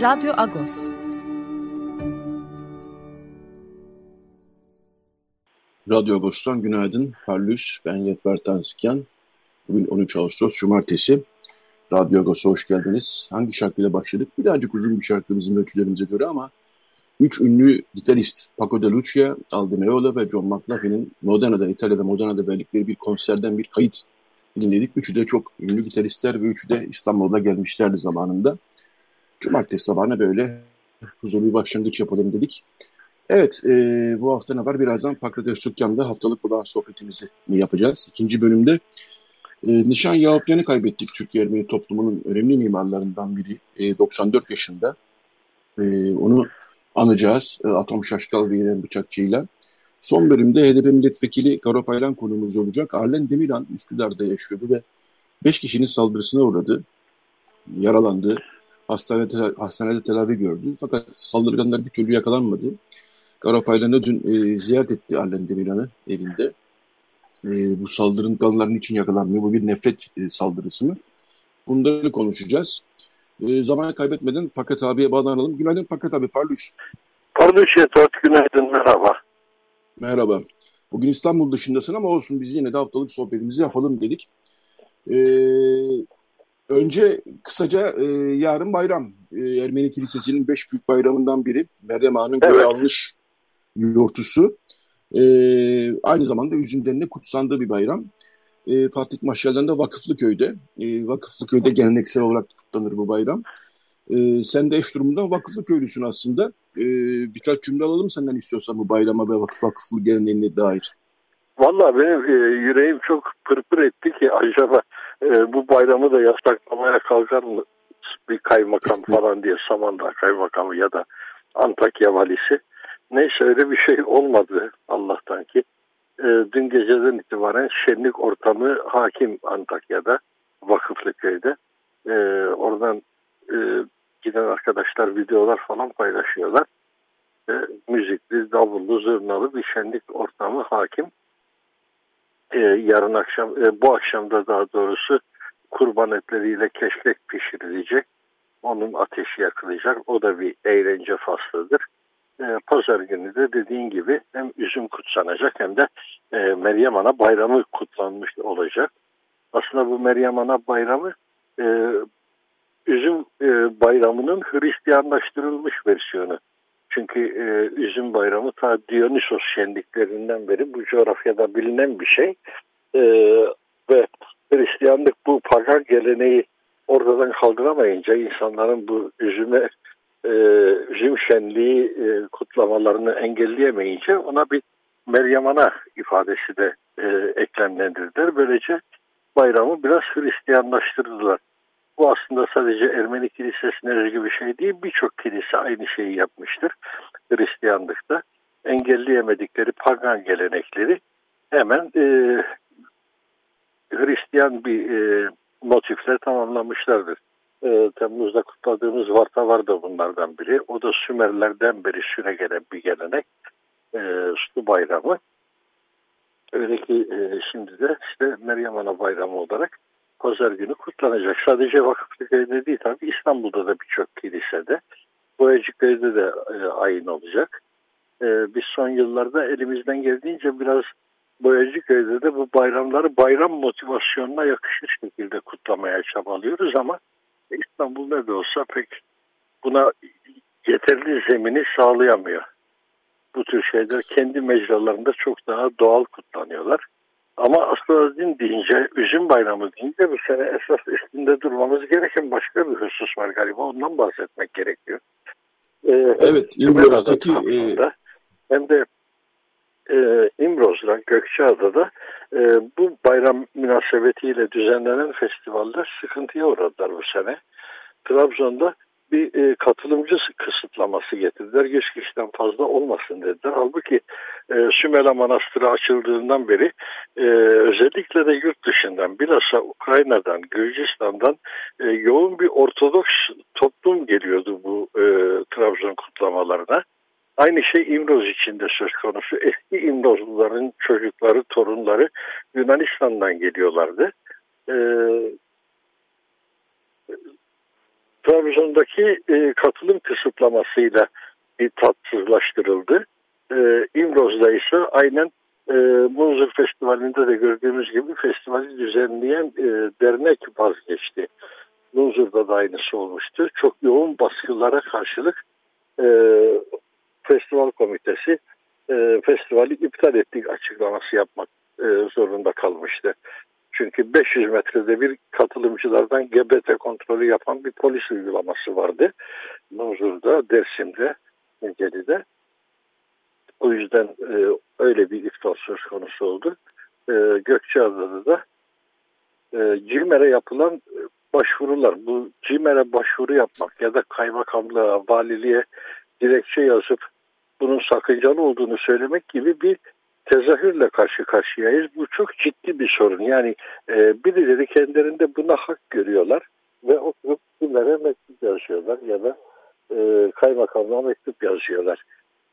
Radyo Agos. Radyo Agos'tan günaydın. Parlus, ben Yetver Tanzikyan. Bugün 13 Ağustos Cumartesi. Radyo Agos'a hoş geldiniz. Hangi şarkıyla başladık? Birazcık uzun bir şarkı bizim ölçülerimize göre ama üç ünlü gitarist Paco de Lucia, Aldo Meola ve John McLaughlin'in Modana'da, İtalya'da Modana'da verdikleri bir konserden bir kayıt dinledik. Üçü de çok ünlü gitaristler ve üçü de İstanbul'da gelmişlerdi zamanında. Cumartesi sabahına böyle huzurlu bir başlangıç yapalım dedik. Evet, e, bu hafta var? Birazdan Pakrates Sükkan'da haftalık olan sohbetimizi yapacağız. İkinci bölümde e, Nişan Yahupyan'ı kaybettik. Türkiye Ermeni toplumunun önemli mimarlarından biri. E, 94 yaşında. E, onu anacağız. E, Atom Şaşkal ve İrem Bıçakçı'yla. Son bölümde HDP milletvekili Karo Paylan konumuz olacak. Arlen Demirhan Üsküdar'da yaşıyordu ve 5 kişinin saldırısına uğradı. Yaralandı hastanede, hastanede tedavi gördü. Fakat saldırganlar bir türlü yakalanmadı. Karapaylan'ı dün e, ziyaret etti Arlen Demirhan'ı evinde. E, bu saldırın kanların için yakalanmıyor. Bu bir nefret e, saldırısı mı? Bunları konuşacağız. E, zaman kaybetmeden Fakat abiye bağlanalım. Günaydın Fakat abi, Parlus. Parlus Yetot, günaydın, merhaba. Merhaba. Bugün İstanbul dışındasın ama olsun biz yine de haftalık sohbetimizi yapalım dedik. Ee, Önce kısaca e, yarın bayram. E, Ermeni Kilisesi'nin beş büyük bayramından biri. Meryem Ağa'nın evet. göğe almış yortusu. E, aynı zamanda üzümlerinde kutsandığı bir bayram. E, Fatih Maşyal'dan Vakıflı Köy'de. E, Vakıflı Köy'de geleneksel olarak kutlanır bu bayram. E, sen de eş durumundan Vakıflı Köylüsün aslında. E, birkaç cümle alalım senden istiyorsan bu bayrama ve vakıf vakıflı geleneğine dair. Valla benim e, yüreğim çok pırpır etti ki acaba e, bu bayramı da yasaklamaya kalkar mı bir kaymakam falan diye Samandağ kaymakamı ya da Antakya valisi. Neyse öyle bir şey olmadı Allah'tan ki. E, dün geceden itibaren şenlik ortamı hakim Antakya'da, Vakıflı Köy'de. E, oradan e, giden arkadaşlar videolar falan paylaşıyorlar. E, müzikli, davullu, zurnalı bir şenlik ortamı hakim e, yarın akşam e, bu akşamda daha doğrusu kurban etleriyle keşkek pişirilecek. Onun ateşi yakılacak. O da bir eğlence faslıdır. E, Pazar günü de dediğin gibi hem üzüm kutsanacak hem de e, Meryem Ana bayramı kutlanmış olacak. Aslında bu Meryem Ana bayramı e, üzüm e, bayramının Hristiyanlaştırılmış versiyonu. Çünkü e, üzüm bayramı ta Dionysos şenliklerinden beri bu coğrafyada bilinen bir şey. E, ve Hristiyanlık bu pagan geleneği ortadan kaldıramayınca insanların bu üzüme e, üzüm şenliği e, kutlamalarını engelleyemeyince ona bir Meryem Ana ifadesi de e, eklemlendirdiler. Böylece bayramı biraz Hristiyanlaştırdılar. Bu aslında sadece Ermeni kilisesine özgü bir şey değil. Birçok kilise aynı şeyi yapmıştır. Hristiyanlıkta engelleyemedikleri pagan gelenekleri hemen e, Hristiyan bir e, motifle tamamlamışlardır. E, Temmuz'da kutladığımız Varta var da bunlardan biri. O da Sümerlerden beri süre gelen bir gelenek. E, su bayramı. Öyle ki e, şimdi de işte Meryem Ana bayramı olarak pazar günü kutlanacak. Sadece Vakıflıköy'de değil tabii İstanbul'da da birçok kilisede. Boyacıköy'de de e, ayin olacak. E, biz son yıllarda elimizden geldiğince biraz Boyacıköy'de de bu bayramları bayram motivasyonuna yakışır şekilde kutlamaya çabalıyoruz ama İstanbul ne de olsa pek buna yeterli zemini sağlayamıyor. Bu tür şeyler kendi mecralarında çok daha doğal kutlanıyorlar. Ama astrolojin deyince, üzüm bayramı deyince bu sene esas üstünde durmamız gereken başka bir husus var galiba. Ondan bahsetmek gerekiyor. Ee, evet, İmroz'daki... E... Hem de e, İmroz'da, Gökçeada'da e, bu bayram münasebetiyle düzenlenen festivaller sıkıntıya uğradılar bu sene. Trabzon'da bir e, katılımcı kısıtlaması getirdiler. 100 kişiden fazla olmasın dediler. Halbuki e, Sümela Manastırı açıldığından beri e, özellikle de yurt dışından bilhassa Ukrayna'dan, Gürcistan'dan e, yoğun bir Ortodoks toplum geliyordu bu e, Trabzon kutlamalarına. Aynı şey İmroz için de söz konusu. Eski İmrozluların çocukları, torunları Yunanistan'dan geliyorlardı. Ee, Trabzon'daki e, katılım kısıtlamasıyla bir tatsızlaştırıldı. E, İmroz'da ise aynen e, Munzur Festivali'nde de gördüğümüz gibi festivali düzenleyen e, dernek vazgeçti. Munzur'da da aynısı olmuştu. Çok yoğun baskılara karşılık e, festival komitesi e, festivali iptal ettik açıklaması yapmak e, zorunda kalmıştı. Çünkü 500 metrede bir katılımcılardan GBT kontrolü yapan bir polis uygulaması vardı. Muzur'da, Dersim'de, Ninceli'de. O yüzden e, öyle bir iptal söz konusu oldu. E, Gökçeada'da da e, CİMER'e yapılan e, başvurular, bu CİMER'e başvuru yapmak ya da kaymakamlığa, valiliğe dilekçe yazıp bunun sakıncalı olduğunu söylemek gibi bir tezahürle karşı karşıyayız. Bu çok ciddi bir sorun. Yani e, birileri kendilerinde buna hak görüyorlar ve o gruplara mektup yazıyorlar ya da e, kaymakamlığa mektup yazıyorlar.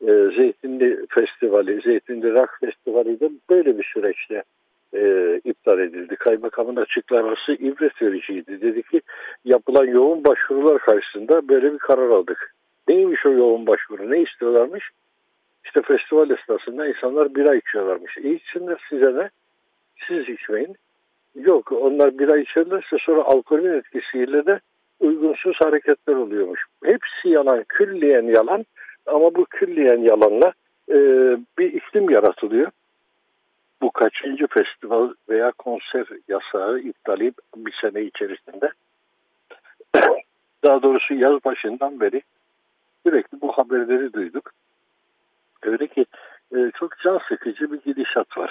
E, Zeytinli Festivali, Zeytinli Rock Festivali de böyle bir süreçte e, iptal edildi. Kaymakamın açıklaması ibret vericiydi. Dedi ki yapılan yoğun başvurular karşısında böyle bir karar aldık. Neymiş o yoğun başvuru? Ne istiyorlarmış? İşte festival esnasında insanlar bira içiyorlarmış. E içsinler size ne? Siz içmeyin. Yok onlar bira içerlerse sonra alkolün etkisiyle de uygunsuz hareketler oluyormuş. Hepsi yalan, külliyen yalan ama bu külliyen yalanla e, bir iklim yaratılıyor. Bu kaçıncı festival veya konser yasağı iptali bir sene içerisinde. Daha doğrusu yaz başından beri sürekli bu haberleri duyduk. Öyle ki e, çok can sıkıcı bir gidişat var.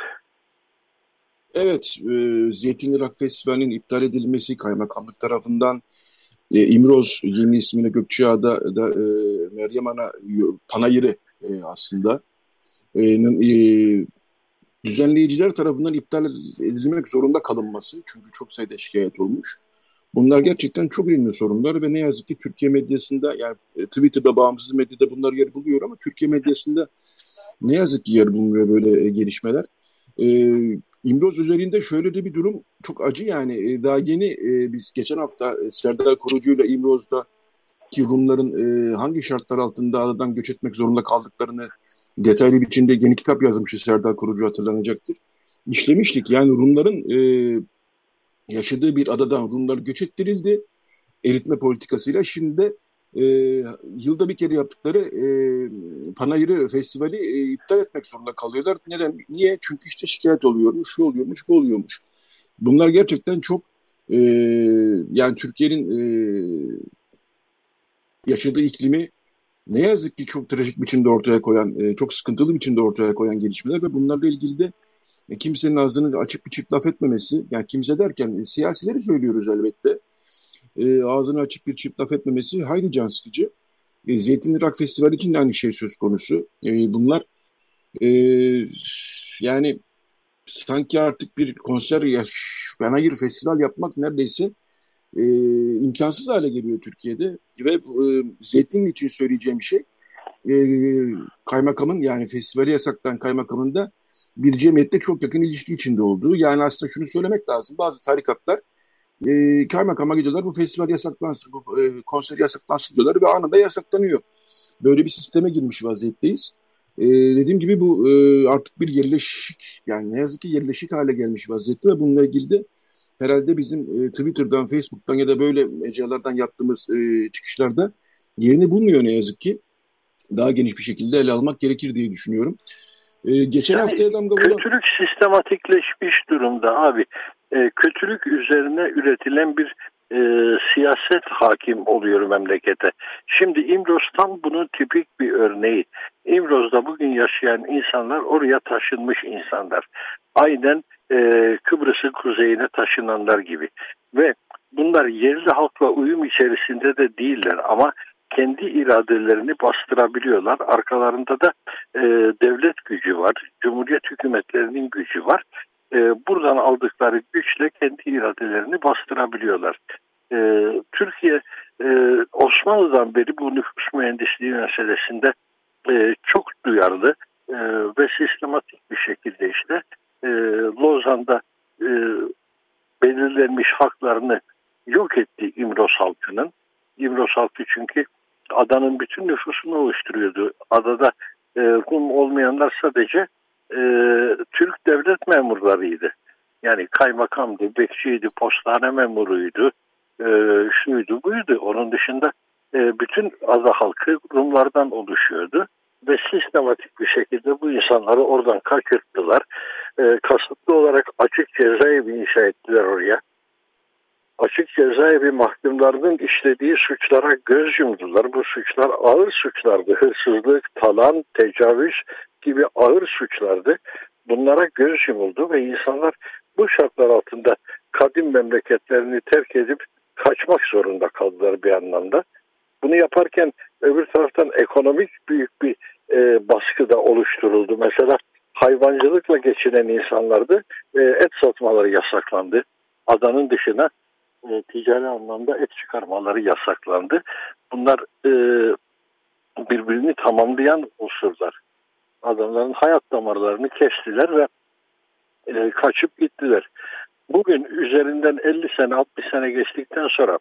Evet, e, Zeytinli Rock Festivali'nin iptal edilmesi kaymakamlık tarafından e, İmroz yeni ismine Gökçeada da e, Meryem Ana Panayırı e, aslında e, e, düzenleyiciler tarafından iptal edilmek zorunda kalınması çünkü çok sayıda şikayet olmuş. Bunlar gerçekten çok önemli sorunlar ve ne yazık ki Türkiye medyasında yani e, Twitter'da bağımsız medyada bunlar yer buluyor ama Türkiye medyasında ne yazık ki yer bulmuyor böyle e, gelişmeler. Ee, İmroz üzerinde şöyle de bir durum çok acı yani e, daha yeni e, biz geçen hafta Serdar Korucu ile İmroz'da ki Rumların e, hangi şartlar altında adadan göç etmek zorunda kaldıklarını detaylı biçimde yeni kitap yazmıştı Serdar Korucu hatırlanacaktır. İşlemiştik yani Rumların e, yaşadığı bir adadan Rumlar göç ettirildi eritme politikasıyla. Şimdi de e, yılda bir kere yaptıkları e, Panayırı Festivali e, iptal etmek zorunda kalıyorlar. Neden? Niye? Çünkü işte şikayet oluyormuş, şu oluyormuş, bu oluyormuş. Bunlar gerçekten çok e, yani Türkiye'nin e, yaşadığı iklimi ne yazık ki çok trajik biçimde ortaya koyan, e, çok sıkıntılı biçimde ortaya koyan gelişmeler ve bunlarla ilgili de e, kimsenin ağzını açık bir çift laf etmemesi, yani kimse derken e, siyasileri söylüyoruz elbette, e, ağzını açık bir çift laf etmemesi hayli can sıkıcı. E, Zeytinli Rock Festivali için de aynı şey söz konusu. E, bunlar e, yani sanki artık bir konser, ya, hayır festival yapmak neredeyse e, imkansız hale geliyor Türkiye'de. Ve e, Zeytinli için söyleyeceğim şey, e, kaymakamın yani festivali yasaklayan kaymakamın da bir cemiyette çok yakın ilişki içinde olduğu. Yani aslında şunu söylemek lazım. Bazı tarikatlar e, kaymakama gidiyorlar. Bu festival yasaklansın, bu e, konser yasaklansın diyorlar ve anında yasaklanıyor. Böyle bir sisteme girmiş vaziyetteyiz. E, dediğim gibi bu e, artık bir yerleşik yani ne yazık ki yerleşik hale gelmiş vaziyette ve bununla ilgili de herhalde bizim e, Twitter'dan, Facebook'tan ya da böyle mecralardan yaptığımız e, çıkışlarda yerini bulmuyor ne yazık ki. Daha geniş bir şekilde ele almak gerekir diye düşünüyorum. Ee, geçen yani, haftaya damga vuran... Kötülük sistematikleşmiş durumda abi. Ee, kötülük üzerine üretilen bir e, siyaset hakim oluyor memlekete. Şimdi İmroz tam bunun tipik bir örneği. İmroz'da bugün yaşayan insanlar oraya taşınmış insanlar. Aynen e, Kıbrıs'ın kuzeyine taşınanlar gibi. Ve bunlar yerli halkla uyum içerisinde de değiller ama kendi iradelerini bastırabiliyorlar. Arkalarında da e, devlet gücü var, cumhuriyet hükümetlerinin gücü var. E, buradan aldıkları güçle kendi iradelerini bastırabiliyorlar. E, Türkiye e, Osmanlı'dan beri bu nüfus mühendisliği meselesinde e, çok duyarlı e, ve sistematik bir şekilde işte e, Lozan'da e, belirlenmiş haklarını yok etti İmros halkının. İmros halkı çünkü adanın bütün nüfusunu oluşturuyordu. Adada e, Rum olmayanlar sadece e, Türk devlet memurlarıydı. Yani kaymakamdı, bekçiydi, postane memuruydu, e, şuydu buydu. Onun dışında e, bütün ada halkı Rumlardan oluşuyordu ve sistematik bir şekilde bu insanları oradan kaçırttılar. E, kasıtlı olarak açık cezaevi inşa ettiler oraya cezaevi mahkumlarının işlediği suçlara göz yumdular. Bu suçlar ağır suçlardı. Hırsızlık, talan, tecavüz gibi ağır suçlardı. Bunlara göz yumuldu ve insanlar bu şartlar altında kadim memleketlerini terk edip kaçmak zorunda kaldılar bir anlamda. Bunu yaparken öbür taraftan ekonomik büyük bir e, baskı da oluşturuldu. Mesela hayvancılıkla geçinen insanlardı. E, et satmaları yasaklandı. Adanın dışına e, ticari anlamda et çıkarmaları yasaklandı. Bunlar e, birbirini tamamlayan unsurlar. Adamların hayat damarlarını kestiler ve e, kaçıp gittiler. Bugün üzerinden 50 sene 60 sene geçtikten sonra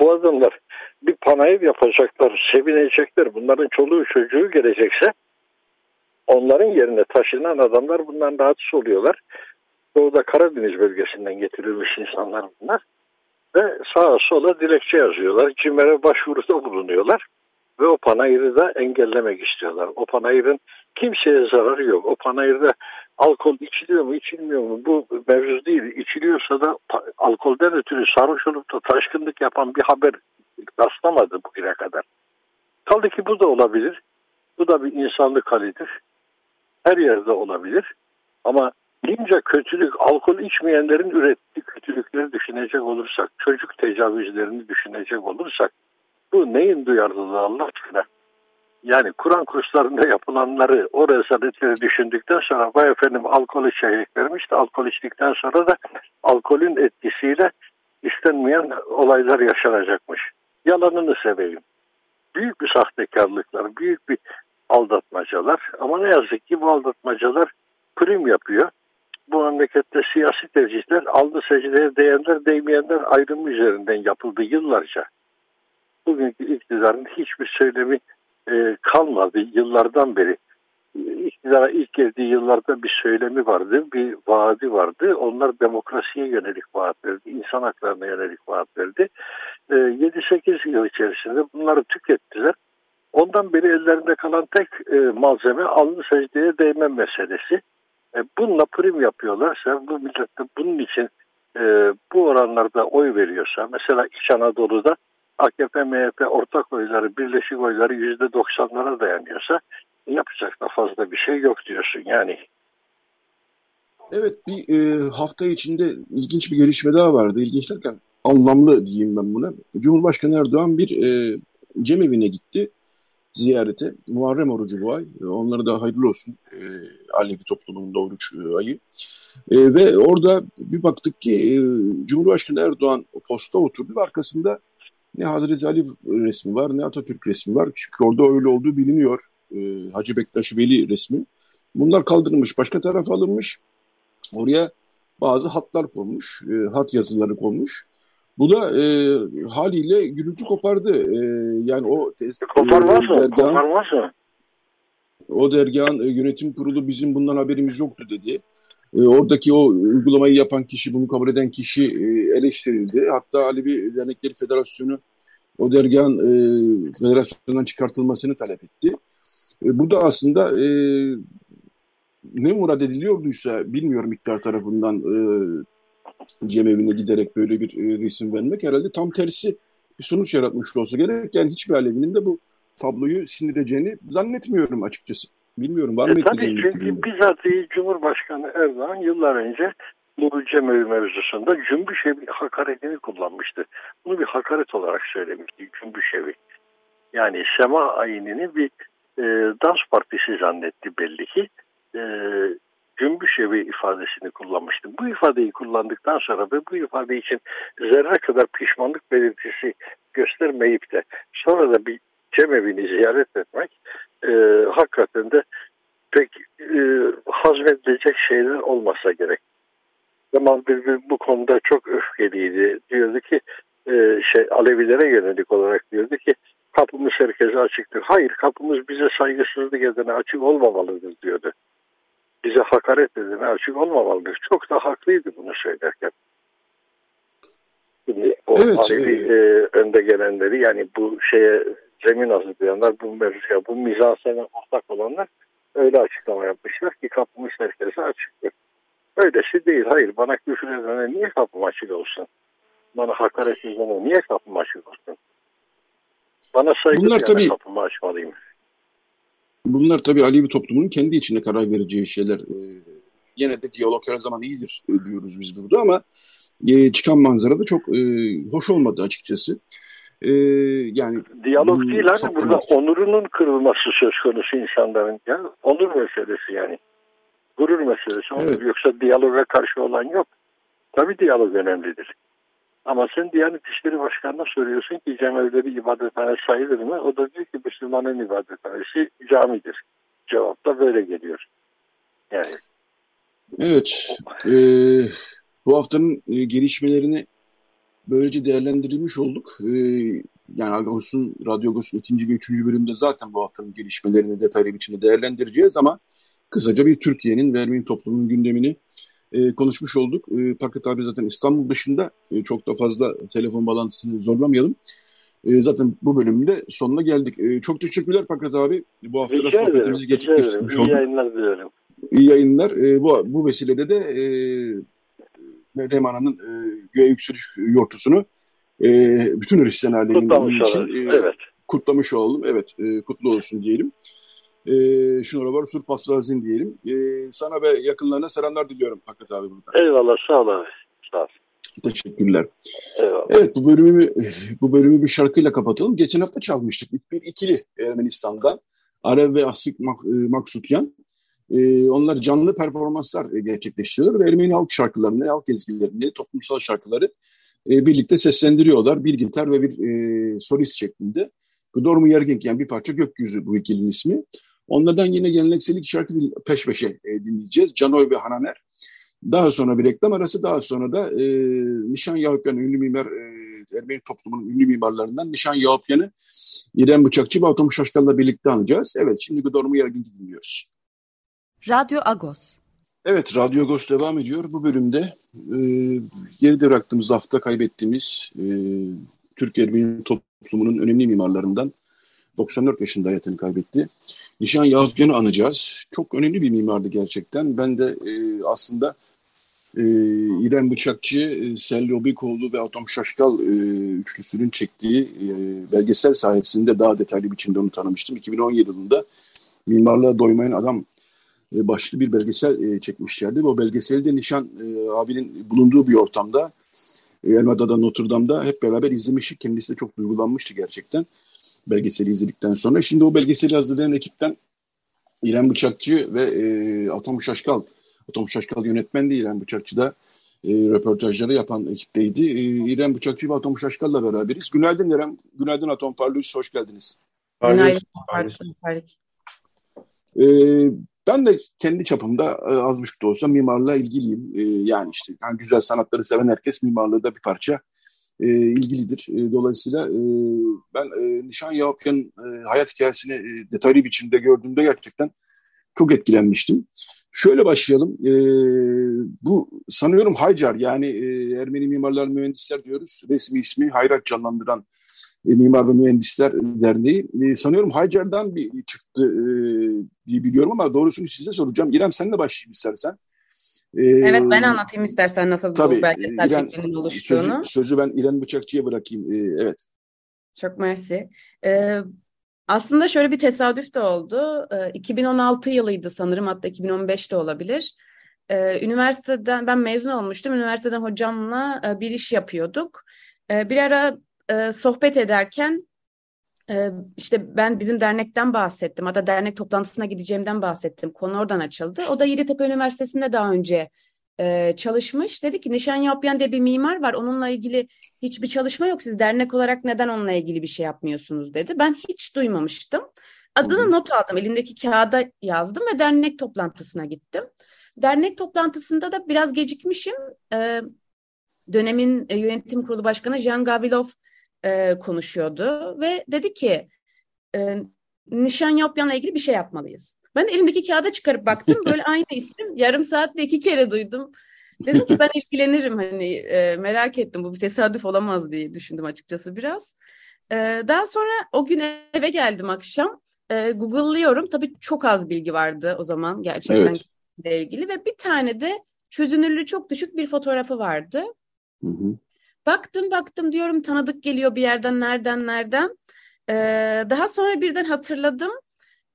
bu adamlar bir panayır yapacaklar, sevinecekler. Bunların çoluğu çocuğu gelecekse onların yerine taşınan adamlar bundan rahatsız oluyorlar. Doğuda Karadeniz bölgesinden getirilmiş insanlar bunlar ve sağa sola dilekçe yazıyorlar. CİMER'e başvuruda bulunuyorlar ve o panayırı da engellemek istiyorlar. O panayırın kimseye zararı yok. O panayırda alkol içiliyor mu içilmiyor mu bu mevzu değil. İçiliyorsa da alkolden ötürü sarhoş olup da taşkınlık yapan bir haber rastlamadı bugüne kadar. Kaldı ki bu da olabilir. Bu da bir insanlık halidir. Her yerde olabilir. Ama Bince kötülük, alkol içmeyenlerin ürettiği kötülükleri düşünecek olursak, çocuk tecavüzlerini düşünecek olursak, bu neyin duyarlılığı Allah aşkına? Yani Kur'an kurslarında yapılanları, o rezaletleri düşündükten sonra vay efendim alkol içeceklermiş de alkol içtikten sonra da alkolün etkisiyle istenmeyen olaylar yaşanacakmış. Yalanını seveyim. Büyük bir sahtekarlıklar, büyük bir aldatmacalar ama ne yazık ki bu aldatmacalar prim yapıyor bu memlekette siyasi tercihler aldı secdeye değenler değmeyenler ayrımı üzerinden yapıldı yıllarca. Bugünkü iktidarın hiçbir söylemi e, kalmadı yıllardan beri. İktidara ilk geldiği yıllarda bir söylemi vardı, bir vaadi vardı. Onlar demokrasiye yönelik vaat verdi, insan haklarına yönelik vaat verdi. E, 7-8 yıl içerisinde bunları tükettiler. Ondan beri ellerinde kalan tek e, malzeme alnı secdeye değme meselesi. E, bununla prim yapıyorlarsa bu millet de bunun için e, bu oranlarda oy veriyorsa mesela İç Anadolu'da AKP, MHP ortak oyları, birleşik oyları yüzde doksanlara dayanıyorsa yapacak da fazla bir şey yok diyorsun yani. Evet bir e, hafta içinde ilginç bir gelişme daha vardı. İlginç derken anlamlı diyeyim ben buna. Cumhurbaşkanı Erdoğan bir e, cemevine gitti ziyarete. Muharrem orucu bu ay. E, onlara da hayırlı olsun. E, Alevi toplumunun da oruç e, ayı. E, ve orada bir baktık ki e, Cumhurbaşkanı Erdoğan posta oturdu arkasında ne Hazreti Ali resmi var ne Atatürk resmi var. Çünkü orada öyle olduğu biliniyor. E, Hacı Bektaş Veli resmi. Bunlar kaldırılmış. Başka tarafa alınmış. Oraya bazı hatlar konmuş. E, hat yazıları konmuş. Bu da e, haliyle gürültü kopardı. E, yani o test, koparmaz mı? Dergahın, koparmaz mı? O dergahın e, yönetim kurulu bizim bundan haberimiz yoktu dedi. E, oradaki o uygulamayı yapan kişi, bunu kabul eden kişi e, eleştirildi. Hatta Alevi Dernekleri Federasyonu o dergahın e, federasyondan çıkartılmasını talep etti. E, bu da aslında e, ne murad ediliyorduysa bilmiyorum iktidar tarafından e, cemevine giderek böyle bir e, resim vermek herhalde tam tersi bir sonuç yaratmış olsa gerek. Yani hiçbir Alevi'nin de bu tabloyu sindireceğini zannetmiyorum açıkçası. Bilmiyorum var mı? E, tabii çünkü bizatihi Cumhurbaşkanı Erdoğan yıllar önce bu cemevi mevzusunda cümbüşevi hakaretini kullanmıştı. Bunu bir hakaret olarak söylemişti cümbüşevi. Yani sema ayinini bir e, dans partisi zannetti belli ki. E, cümbüşevi ifadesini kullanmıştı. Bu ifadeyi kullandıktan sonra ve bu ifade için zerre kadar pişmanlık belirtisi göstermeyip de sonra da bir cemevini ziyaret etmek e, hakikaten de pek e, hazmedilecek şeyler olmasa gerek. Kemal Bülbül bu konuda çok öfkeliydi. Diyordu ki e, şey Alevilere yönelik olarak diyordu ki kapımız herkese açıktır. Hayır kapımız bize saygısızlık edene açık olmamalıdır diyordu. Bize hakaret edene açık olmamalıdır. Çok da haklıydı bunu söylerken. Şimdi o evet, Alevi e, önde gelenleri yani bu şeye zemin hazırlayanlar bu mevzuya bu mizansene ortak olanlar öyle açıklama yapmışlar ki kapımız herkese açıktır. Öylesi değil. Hayır bana küfür edene niye kapım açık olsun? Bana hakaret edene niye kapım açık olsun? Bana saygı Bunlar tabii, kapımı açmalıyım. Bunlar tabii Alevi toplumunun kendi içinde karar vereceği şeyler. Ee, yine de diyalog her zaman iyidir diyoruz biz burada ama e, çıkan manzara da çok e, hoş olmadı açıkçası. E, yani Diyalog değil abi burada onurunun kırılması söz konusu insanların. Ya. Onur meselesi yani gurur meselesi. Evet. Yoksa diyaloga karşı olan yok. Tabii diyalog önemlidir. Ama sen Diyanet İşleri Başkanı'na soruyorsun ki cemevleri ibadethane sayılır mı? O da diyor ki Müslümanın ibadethanesi camidir. Cevap da böyle geliyor. Yani. Evet. E, bu haftanın e, gelişmelerini böylece değerlendirilmiş olduk. E, yani Agos'un, Radyo Agos'un ikinci ve üçüncü bölümde zaten bu haftanın gelişmelerini detaylı biçimde değerlendireceğiz ama kısaca bir Türkiye'nin ve Ermeni toplumunun gündemini e, konuşmuş olduk. E, Paket abi zaten İstanbul dışında e, çok da fazla telefon bağlantısını zorlamayalım. E, zaten bu bölümde sonuna geldik. E, çok teşekkürler Paket abi. Bu hafta da sohbetimizi gerçekleştirmiş olduk. İyi yayınlar diliyorum. İyi yayınlar. E, bu, bu vesilede de e, Meryem Ana'nın e, göğe yükseliş yortusunu e, bütün Hristiyan aleminin için e, evet. kutlamış olalım. Evet, e, kutlu olsun diyelim e, şuna var sur pasrazin diyelim. E, sana ve yakınlarına selamlar diliyorum Hakkı abi buradan. Eyvallah sağ ol abi. Sağ ol. Teşekkürler. Eyvallah. Evet bu bölümü bu bölümü bir şarkıyla kapatalım. Geçen hafta çalmıştık bir ikili Ermenistan'dan. Arev ve Asik e, Maksutyan. Ee, onlar canlı performanslar gerçekleştiriyor ve Ermeni halk şarkılarını, halk ezgilerini, toplumsal şarkıları e, birlikte seslendiriyorlar. Bir gitar ve bir e, solist şeklinde. Gdormu Yergink yani bir parça gökyüzü bu ikilinin ismi. Onlardan yine geleneksel iki şarkı peş peşe e, dinleyeceğiz. Canoy ve Hananer. Daha sonra bir reklam arası, daha sonra da e, Nişan Yahupyan ünlü mimar, e, Ermeni toplumunun ünlü mimarlarından Nişan Yahupyan'ı İrem Bıçakçı ve Atom Şaşkal'la birlikte anacağız. Evet, şimdi Gıdormu Yergin dinliyoruz. Radyo Agos. Evet, Radyo Agos devam ediyor. Bu bölümde e, geride bıraktığımız hafta kaybettiğimiz e, Türk Ermeni toplumunun önemli mimarlarından 94 yaşında hayatını kaybetti. Nişan Yahutyan'ı anacağız. Çok önemli bir mimardı gerçekten. Ben de e, aslında e, İrem Bıçakçı, e, Selvi Obikoğlu ve Atom Şaşkal e, üçlüsünün çektiği e, belgesel sayesinde daha detaylı biçimde onu tanımıştım. 2017 yılında Mimarlığa Doymayan Adam e, başlı bir belgesel e, çekmişlerdi. O belgeselde Nişan e, abinin bulunduğu bir ortamda e, Elmada'da Notre Dame'da hep beraber izlemiştik. Kendisi de çok duygulanmıştı gerçekten belgeseli izledikten sonra. Şimdi o belgeseli hazırlayan ekipten İrem Bıçakçı ve e, Atom Şaşkal, Atom Şaşkal yönetmen de İrem Bıçakçı da e, röportajları yapan ekipteydi. E, İrem Bıçakçı ve Atom Şaşkal'la beraberiz. Günaydın İrem, günaydın Atom Parlus, hoş geldiniz. Günaydın Parlus. E, ben de kendi çapımda e, az buçuk da olsa mimarlığa ilgiliyim. E, yani işte yani güzel sanatları seven herkes mimarlığı da bir parça e, ilgilidir. E, dolayısıyla e, ben e, Nişan Yahupyan'ın e, hayat hikayesini e, detaylı biçimde gördüğümde gerçekten çok etkilenmiştim. Şöyle başlayalım. E, bu sanıyorum Haycar yani e, Ermeni Mimarlar Mühendisler diyoruz. Resmi ismi Hayrat canlandıran e, Mimar ve Mühendisler Derneği. E, sanıyorum Haycar'dan bir çıktı e, diye biliyorum ama doğrusunu size soracağım. İrem senle başlayayım istersen. Ee, evet ben anlatayım istersen nasıl tabii, bu belgesel İren, fikrinin oluştuğunu. Sözü, sözü ben İren Bıçakçı'ya bırakayım. Ee, evet. Çok mersi. Ee, aslında şöyle bir tesadüf de oldu. Ee, 2016 yılıydı sanırım hatta 2015 de olabilir. Ee, üniversiteden ben mezun olmuştum. Üniversiteden hocamla e, bir iş yapıyorduk. Ee, bir ara e, sohbet ederken e, işte ben bizim dernekten bahsettim. Hatta dernek toplantısına gideceğimden bahsettim. Konu oradan açıldı. O da Yeditepe Üniversitesi'nde daha önce e, çalışmış. Dedi ki Nişan Yapyan diye bir mimar var. Onunla ilgili hiçbir çalışma yok. Siz dernek olarak neden onunla ilgili bir şey yapmıyorsunuz dedi. Ben hiç duymamıştım. Adını not aldım. Elimdeki kağıda yazdım ve dernek toplantısına gittim. Dernek toplantısında da biraz gecikmişim. E, dönemin yönetim kurulu başkanı Jean Gavrilov e, konuşuyordu ve dedi ki e, nişan yapyanla ilgili bir şey yapmalıyız. Ben elimdeki kağıda çıkarıp baktım böyle aynı isim yarım saatte iki kere duydum. Dedim ki ben ilgilenirim hani e, merak ettim bu bir tesadüf olamaz diye düşündüm açıkçası biraz. E, daha sonra o gün eve geldim akşam. E, Google'lıyorum tabii çok az bilgi vardı o zaman gerçekten evet. ilgili ve bir tane de çözünürlüğü çok düşük bir fotoğrafı vardı. Hı hı. Baktım baktım diyorum tanıdık geliyor bir yerden nereden nereden. Ee, daha sonra birden hatırladım.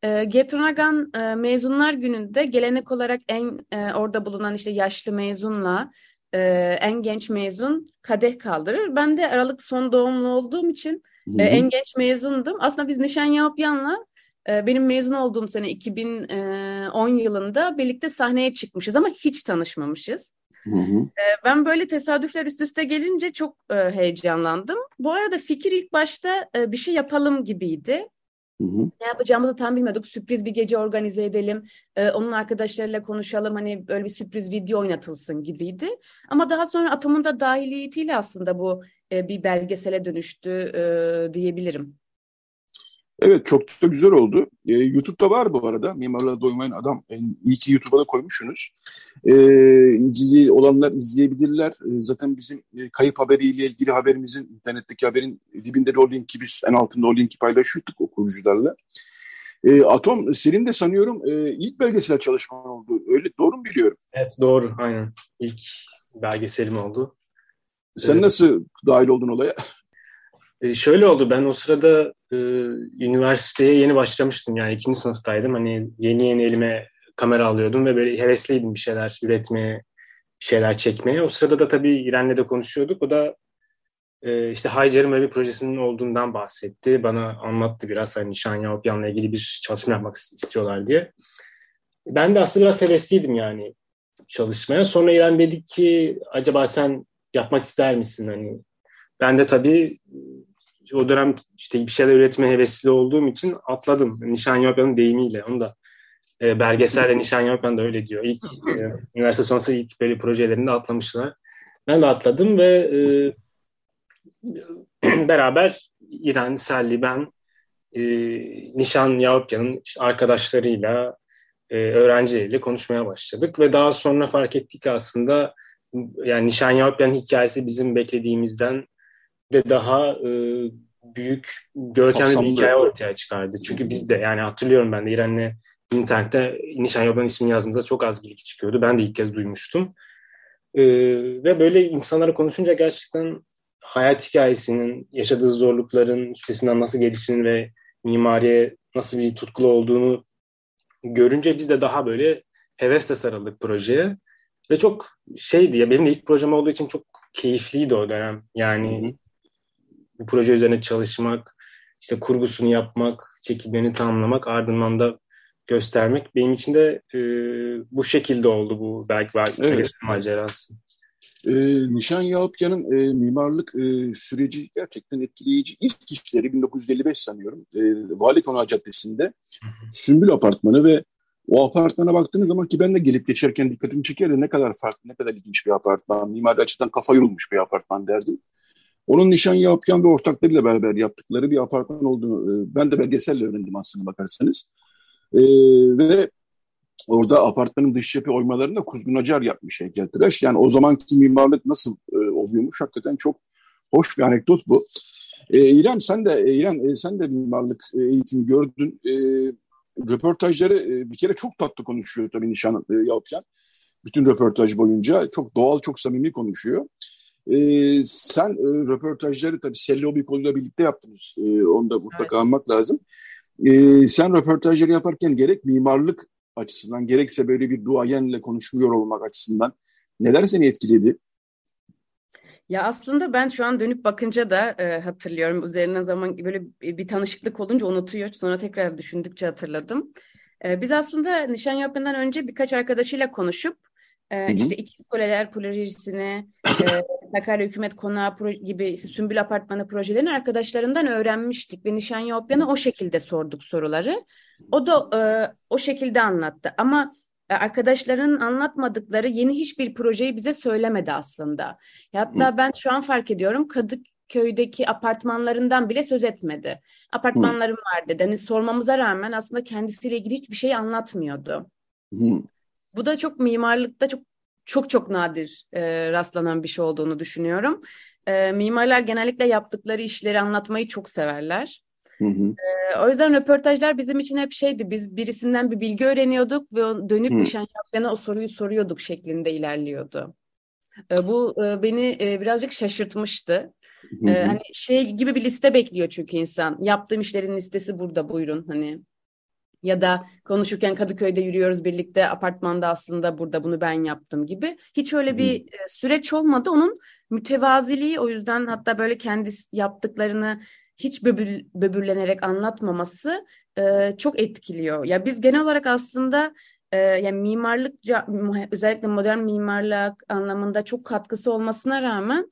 Ee, Getronagan e, mezunlar gününde gelenek olarak en e, orada bulunan işte yaşlı mezunla e, en genç mezun kadeh kaldırır. Ben de Aralık son doğumlu olduğum için e, en genç mezundum. Aslında biz Nişan Yapyan'la e, benim mezun olduğum sene 2010 yılında birlikte sahneye çıkmışız ama hiç tanışmamışız. Hı hı. Ben böyle tesadüfler üst üste gelince çok heyecanlandım. Bu arada fikir ilk başta bir şey yapalım gibiydi. Hı hı. Ne yapacağımızı tam bilmiyorduk. Sürpriz bir gece organize edelim. Onun arkadaşlarıyla konuşalım. Hani böyle bir sürpriz video oynatılsın gibiydi. Ama daha sonra Atom'un da dahiliyetiyle aslında bu bir belgesele dönüştü diyebilirim. Evet çok da güzel oldu. Ee, YouTube'da var bu arada. Mimarlığa doymayan adam. Yani iyi ki YouTube'a da koymuşsunuz. İlgili olanlar izleyebilirler. Ee, zaten bizim e, kayıp haberiyle ilgili haberimizin, internetteki haberin dibinde de o linki biz en altında o linki paylaşıyorduk okuyucularla. Ee, Atom senin de sanıyorum e, ilk belgesel çalışman oldu. Öyle doğru mu biliyorum? Evet doğru aynen. İlk belgeselim oldu. Sen ee, nasıl dahil oldun olaya? E, şöyle oldu ben o sırada e, üniversiteye yeni başlamıştım yani ikinci sınıftaydım. Hani yeni yeni elime kamera alıyordum ve böyle hevesliydim bir şeyler üretmeye, bir şeyler çekmeye. O sırada da tabii İren'le de konuşuyorduk. O da e, işte Haycer'in böyle bir projesinin olduğundan bahsetti. Bana anlattı biraz hani Nişan Yavupyan'la ilgili bir çalışma yapmak istiyorlar diye. Ben de aslında biraz hevesliydim yani çalışmaya. Sonra İrem dedi ki acaba sen yapmak ister misin? Hani ben de tabii o dönem işte bir şeyler üretme hevesli olduğum için atladım. Nişan Yapyan'ın deyimiyle. Onu da e, belgeselde Nişan Yapyan da öyle diyor. İlk e, üniversite sonrası ilk böyle projelerinde atlamışlar. Ben de atladım ve e, beraber İran, Selli, ben e, Nişan Yapyan'ın işte arkadaşlarıyla, e, öğrencileriyle konuşmaya başladık ve daha sonra fark ettik ki aslında yani Nişan Yapyan'ın hikayesi bizim beklediğimizden de daha e, büyük, görkemli bir hikaye ortaya çıkardı. Çünkü biz de yani hatırlıyorum ben de İren'le internette Nişan Yoban ismini yazdığımızda çok az bilgi çıkıyordu. Ben de ilk kez duymuştum. E, ve böyle insanlara konuşunca gerçekten hayat hikayesinin, yaşadığı zorlukların üstesinden nasıl geliştiğini ve mimariye nasıl bir tutkulu olduğunu görünce biz de daha böyle hevesle sarıldık projeye. Ve çok şeydi ya benim de ilk projem olduğu için çok keyifliydi o dönem. Yani hı hı bu proje üzerine çalışmak, işte kurgusunu yapmak, çekimlerini tamamlamak, ardından da göstermek benim için de e, bu şekilde oldu bu belki evet. macerası. E, Nişan Yalpyan'ın e, mimarlık e, süreci gerçekten etkileyici. İlk işleri 1955 sanıyorum. E, Vali Konağı Caddesi'nde Sümbül Apartmanı ve o apartmana baktığınız zaman ki ben de gelip geçerken dikkatimi çeker ne kadar farklı, ne kadar ilginç bir apartman. Mimari açıdan kafa yorulmuş bir apartman derdim. Onun nişan yapyan ve ortaklarıyla beraber yaptıkları bir apartman olduğunu e, ben de belgeselle öğrendim aslında bakarsanız. E, ve orada apartmanın dış cephe oymalarında Kuzgun Acar yapmış heykeltıraş. Yani o zamanki mimarlık nasıl e, oluyormuş hakikaten çok hoş bir anekdot bu. E, İrem sen de e, İrem e, sen de mimarlık e, eğitimi gördün. E, röportajları e, bir kere çok tatlı konuşuyor tabii Nişan e, Yapyan. bütün röportaj boyunca. Çok doğal, çok samimi konuşuyor. E, sen e, röportajları tabii Sellobi koluyla birlikte yaptınız. E, onu da mutlaka evet. anmak lazım. E, sen röportajları yaparken gerek mimarlık açısından gerekse böyle bir duayenle konuşmuyor olmak açısından neler seni etkiledi? Ya aslında ben şu an dönüp bakınca da e, hatırlıyorum. Üzerinden zaman böyle bir tanışıklık olunca unutuyor. Sonra tekrar düşündükçe hatırladım. E, biz aslında nişan yapmadan önce birkaç arkadaşıyla konuşup e, işte iki kuleler projesini, e, Sakarya Hükümet Konağı gibi işte Sümbül Apartmanı projelerini arkadaşlarından öğrenmiştik ve nişan yapmayan'a o şekilde sorduk soruları. O da e, o şekilde anlattı. Ama e, arkadaşların anlatmadıkları yeni hiçbir projeyi bize söylemedi aslında. Hatta ben şu an fark ediyorum Kadıköy'deki apartmanlarından bile söz etmedi. Apartmanlarım var dedi. Hani sormamıza rağmen aslında kendisiyle ilgili hiçbir şey anlatmıyordu. Bu da çok mimarlıkta çok çok çok nadir e, rastlanan bir şey olduğunu düşünüyorum. E, mimarlar genellikle yaptıkları işleri anlatmayı çok severler. Hı hı. Ee, o yüzden röportajlar bizim için hep şeydi. Biz birisinden bir bilgi öğreniyorduk ve dönüp hı. nişan yapmayana o soruyu soruyorduk şeklinde ilerliyordu. Ee, bu e, beni e, birazcık şaşırtmıştı. Hı hı. Ee, hani şey gibi bir liste bekliyor çünkü insan. Yaptığım işlerin listesi burada buyurun hani. Ya da konuşurken Kadıköy'de yürüyoruz birlikte apartmanda aslında burada bunu ben yaptım gibi. Hiç öyle bir e, süreç olmadı. Onun mütevaziliği o yüzden hatta böyle kendi yaptıklarını hiç böbür, böbürlenerek anlatmaması e, çok etkiliyor. Ya biz genel olarak aslında e, yani mimarlık özellikle modern mimarlık anlamında çok katkısı olmasına rağmen